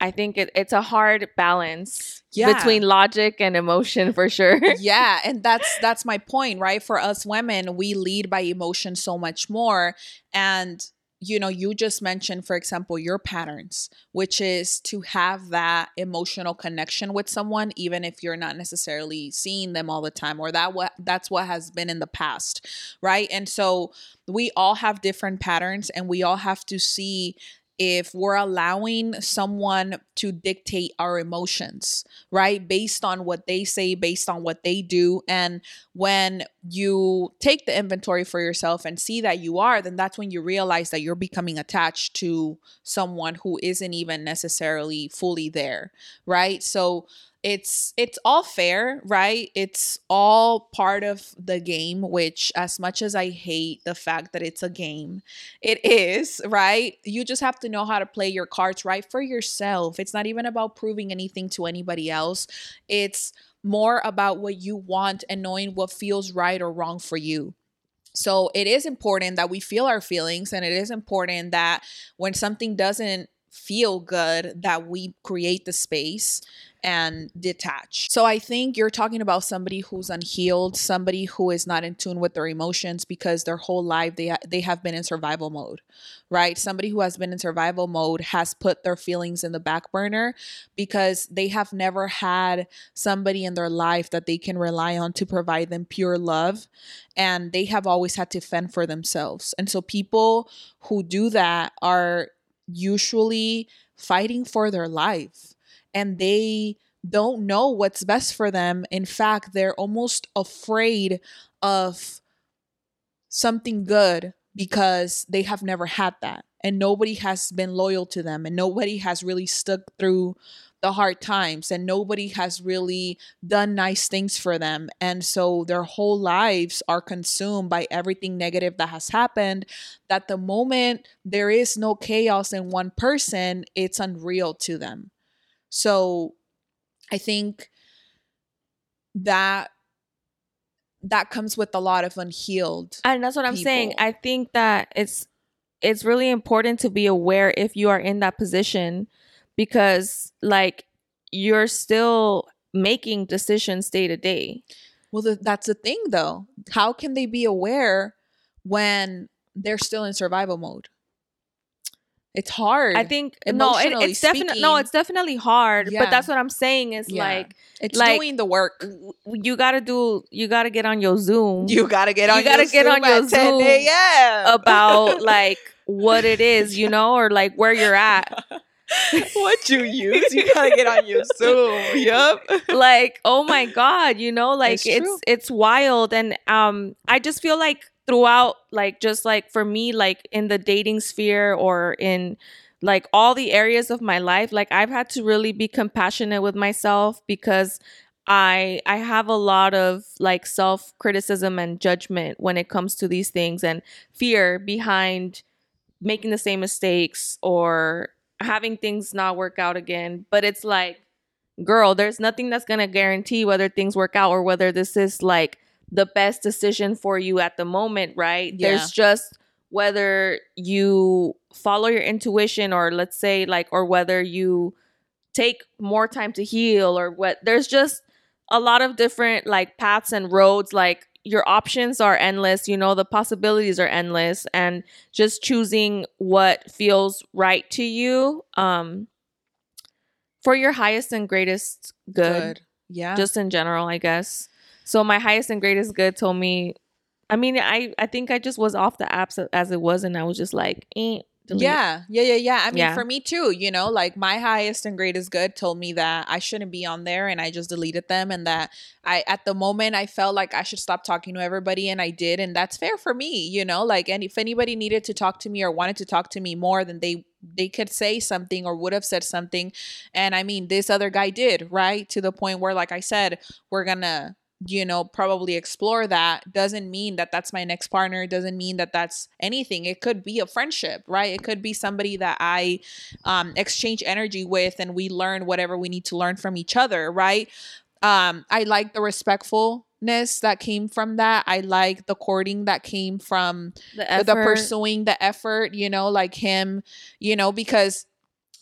I think it, it's a hard balance yeah. between logic and emotion for sure. yeah, and that's that's my point, right? For us women, we lead by emotion so much more and you know, you just mentioned, for example, your patterns, which is to have that emotional connection with someone, even if you're not necessarily seeing them all the time, or that what that's what has been in the past, right? And so we all have different patterns, and we all have to see if we're allowing someone to dictate our emotions, right? Based on what they say, based on what they do. And when you take the inventory for yourself and see that you are, then that's when you realize that you're becoming attached to someone who isn't even necessarily fully there, right? So it's it's all fair right? It's all part of the game which as much as i hate the fact that it's a game it is right? You just have to know how to play your cards right for yourself. It's not even about proving anything to anybody else. It's more about what you want and knowing what feels right or wrong for you. So it is important that we feel our feelings and it is important that when something doesn't feel good that we create the space and detach. So I think you're talking about somebody who's unhealed, somebody who is not in tune with their emotions because their whole life they they have been in survival mode, right? Somebody who has been in survival mode has put their feelings in the back burner because they have never had somebody in their life that they can rely on to provide them pure love and they have always had to fend for themselves. And so people who do that are usually fighting for their life and they don't know what's best for them. In fact, they're almost afraid of something good because they have never had that and nobody has been loyal to them and nobody has really stuck through the hard times and nobody has really done nice things for them and so their whole lives are consumed by everything negative that has happened that the moment there is no chaos in one person it's unreal to them so i think that that comes with a lot of unhealed and that's what i'm saying i think that it's it's really important to be aware if you are in that position because like you're still making decisions day to day Well, th- that's the thing, though. How can they be aware when they're still in survival mode? It's hard. i think no it, it's definitely no it's definitely hard Yeah. but that's what i'm saying is Yeah. like it's like- doing the work. you gotta do you gotta get on your zoom You gotta get on. You gotta your get on Zoom your Zoom a.m. about like what it is you know or like where you're at what you use. You gotta get on your Zoom. Yup. like oh my god you know like It's it's it's, wild and um i just feel like throughout like just like for me like in the dating sphere or in like all the areas of my life like i've had to really be compassionate with myself because i i have a lot of like self criticism and judgment when it comes to these things and fear behind making the same mistakes or having things not work out again. But it's like girl, there's nothing that's going to guarantee whether things work out or whether this is like the best decision for you at the moment, right? Yeah. There's just whether you follow your intuition or let's say like or whether you take more time to heal or what there's just a lot of different like paths and roads like your options are endless you know the possibilities are endless and just choosing what feels right to you um for your highest and greatest good, Yeah. just in general i guess so my highest and greatest good told me i mean i i think i just was off the apps as it was and i was just like eh. Yeah, yeah, yeah, yeah. I mean, Yeah. for me too, you know, like my highest and greatest good told me that I shouldn't be on there and I just deleted them and that I at the moment I felt like I should stop talking to everybody and I did and that's fair for me, you know, like and if anybody needed to talk to me or wanted to talk to me more than they they could say something or would have said something and I mean this other guy did, right? To the point where like I said, we're to you know probably explore that doesn't mean that that's my next partner doesn't mean that that's anything. It could be a friendship right? It could be somebody that i um, exchange energy with and we learn whatever we need to learn from each other right? Um, i like the respectfulness that came from that. I like the courting that came from the, the- the pursuing the effort you know like him you know because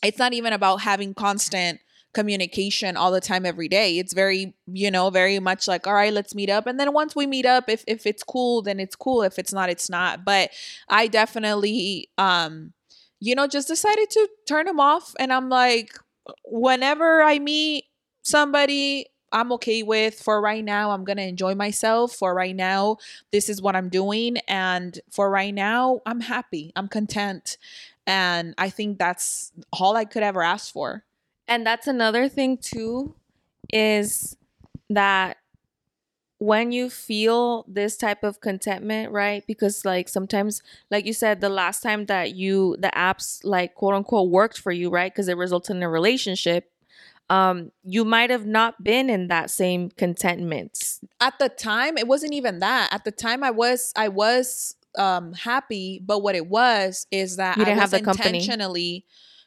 it's not even about having constant communication all the time every day it's very you know very much like all right let's meet up and then once we meet up if if it's cool then it's cool if it's not it's not but i definitely um you know just decided to turn him off and i'm like whenever i meet somebody I'm okay with for right now. I'm to enjoy myself. For right now, this is what I'm doing. And for right now, I'm happy. I'm content. And I think that's all I could ever ask for. And that's another thing too is that when you feel this type of contentment, right? Because like sometimes like you said the last time that you the apps like quote unquote worked for you, right? Because it resulted in a relationship, um you might have not been in that same contentment. At the time, it wasn't even that. At the time I was I was um happy, but what it was is that You didn't I have was the company.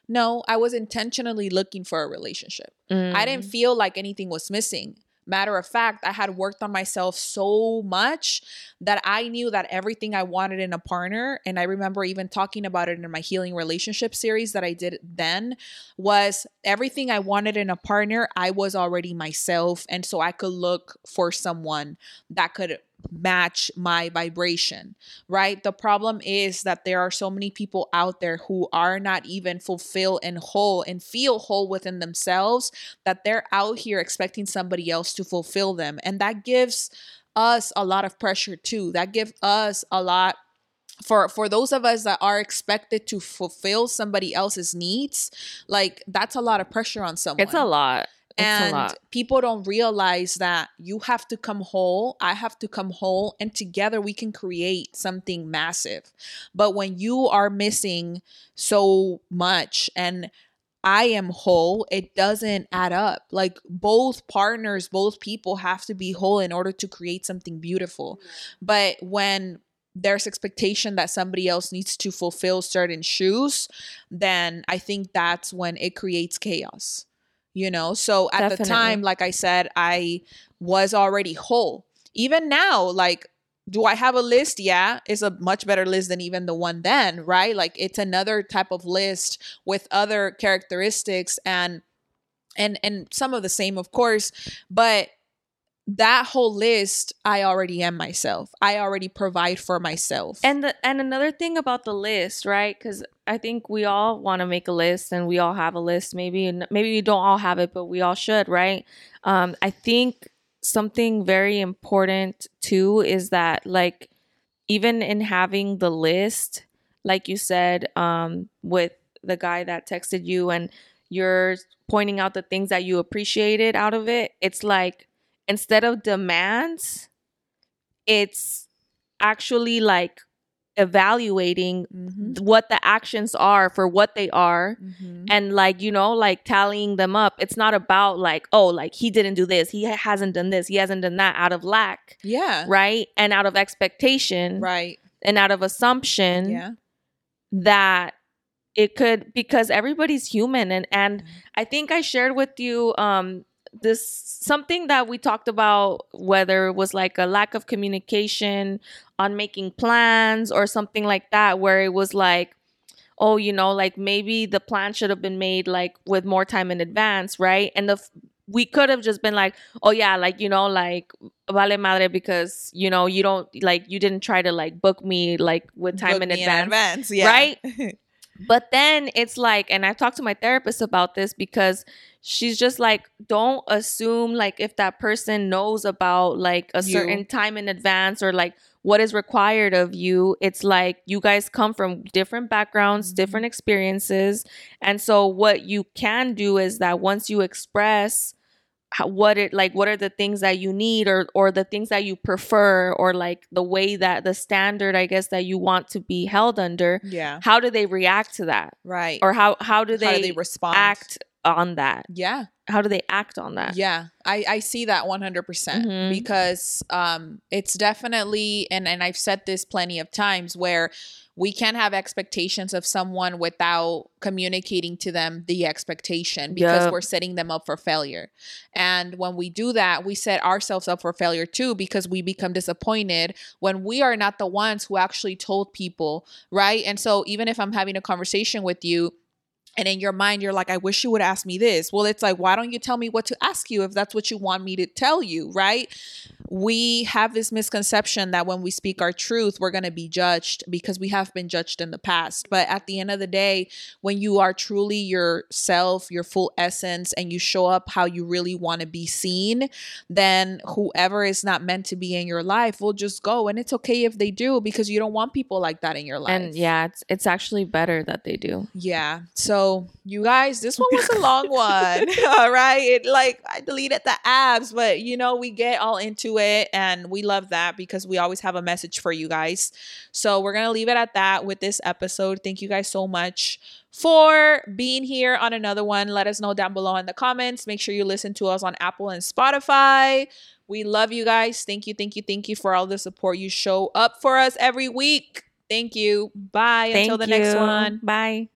No, I was intentionally looking for a relationship. I Mm. didn't feel like anything was missing. Matter of fact, I had worked on myself so much that I knew that everything I wanted in a partner, and I remember even talking about it in my healing relationship series that I did then, was everything I wanted in a partner, I was already myself. And so I could look for someone that could match my vibration, right? The problem is that there are so many people out there who are not even fulfilled and whole and feel whole within themselves that they're out here expecting somebody else to fulfill them. And that gives us a lot of pressure too. That gives us a lot for for those of us that are expected to fulfill somebody else's needs, like that's a lot of pressure on someone It's a lot. And people don't realize that you have to come whole i have to come whole and together we can create something massive. But when you are missing so much and i am whole it doesn't add up. Like both partners both people have to be whole in order to create something beautiful. But when there's expectation that somebody else needs to fulfill certain shoes then i think that's when it creates chaos you know? So at the time like i said i was already whole. Even now like do i have a list? Yeah it's a much better list than even the one then right? Like it's another type of list with other characteristics and and and some of the same of course but that whole list i already am myself i already provide for myself And the, and another thing about the list, right? Because I think we all want to make a list, and we all have a list. Maybe and maybe we don't all have it, but we all should, right? Um, I think something very important too is that like even in having the list, like you said, um, with the guy that texted you, and you're pointing out the things that you appreciated out of it. It's like instead of demands, it's actually like evaluating Mhm, what the actions are for what they are mhm. and like you know like tallying them up. It's not about like oh like he didn't do this he hasn't done this he hasn't done that out of lack yeah. right? And out of expectation right. and out of assumption yeah. that it could because everybody's human and and I think I shared with you um this something that we talked about whether it was like a lack of communication on making plans or something like that where it was like oh you know like maybe the plan should have been made like with more time in advance right and the f- we could have just been like oh yeah like you know like vale madre because you know you don't like you didn't try to like book me like with time Book in me advance yeah. right? But then it's like, and I've talked to my therapist about this because she's just like, don't assume like if that person knows about like a You. certain time in advance or like what is required of you. It's like you guys come from different backgrounds, Mhm. different experiences. And so what you can do is that once you express how, what it like what are the things that you need or or the things that you prefer or like the way that the standard I guess that you want to be held under yeah. how do they react to that? Right. Or how how do they, how do they respond? act on that? Yeah how do they act on that Yeah, I, I see that 100% Mhm. because um, it's definitely, and, and I've said this plenty of times, where we can't have expectations of someone without communicating to them the expectation because Yup. we're setting them up for failure. And when we do that, we set ourselves up for failure too because we become disappointed when we are not the ones who actually told people, right? And so even if I'm having a conversation with you, and in your mind you're like i wish you would ask me this. Well it's like why don't you tell me what to ask you if that's what you want me to tell you right we have this misconception that when we speak our truth we're going to be judged because we have been judged in the past but at the end of the day when you are truly yourself your full essence and you show up how you really want to be seen then whoever is not meant to be in your life will just go and it's okay if they do because you don't want people like that in your life And yeah, it's it's actually better that they do. yeah. So you guys, this one was a long one. all right. It like I deleted the apps, but you know, we get all into it and we love that because we always have a message for you guys. So we're gonna leave it at that with this episode. Thank you guys so much for being here on another one. Let us know down below in the comments. Make sure you listen to us on Apple and Spotify. We love you guys. Thank you, thank you, thank you for all the support you show up for us every week. Thank you. Bye. Until Thank the next one. Bye.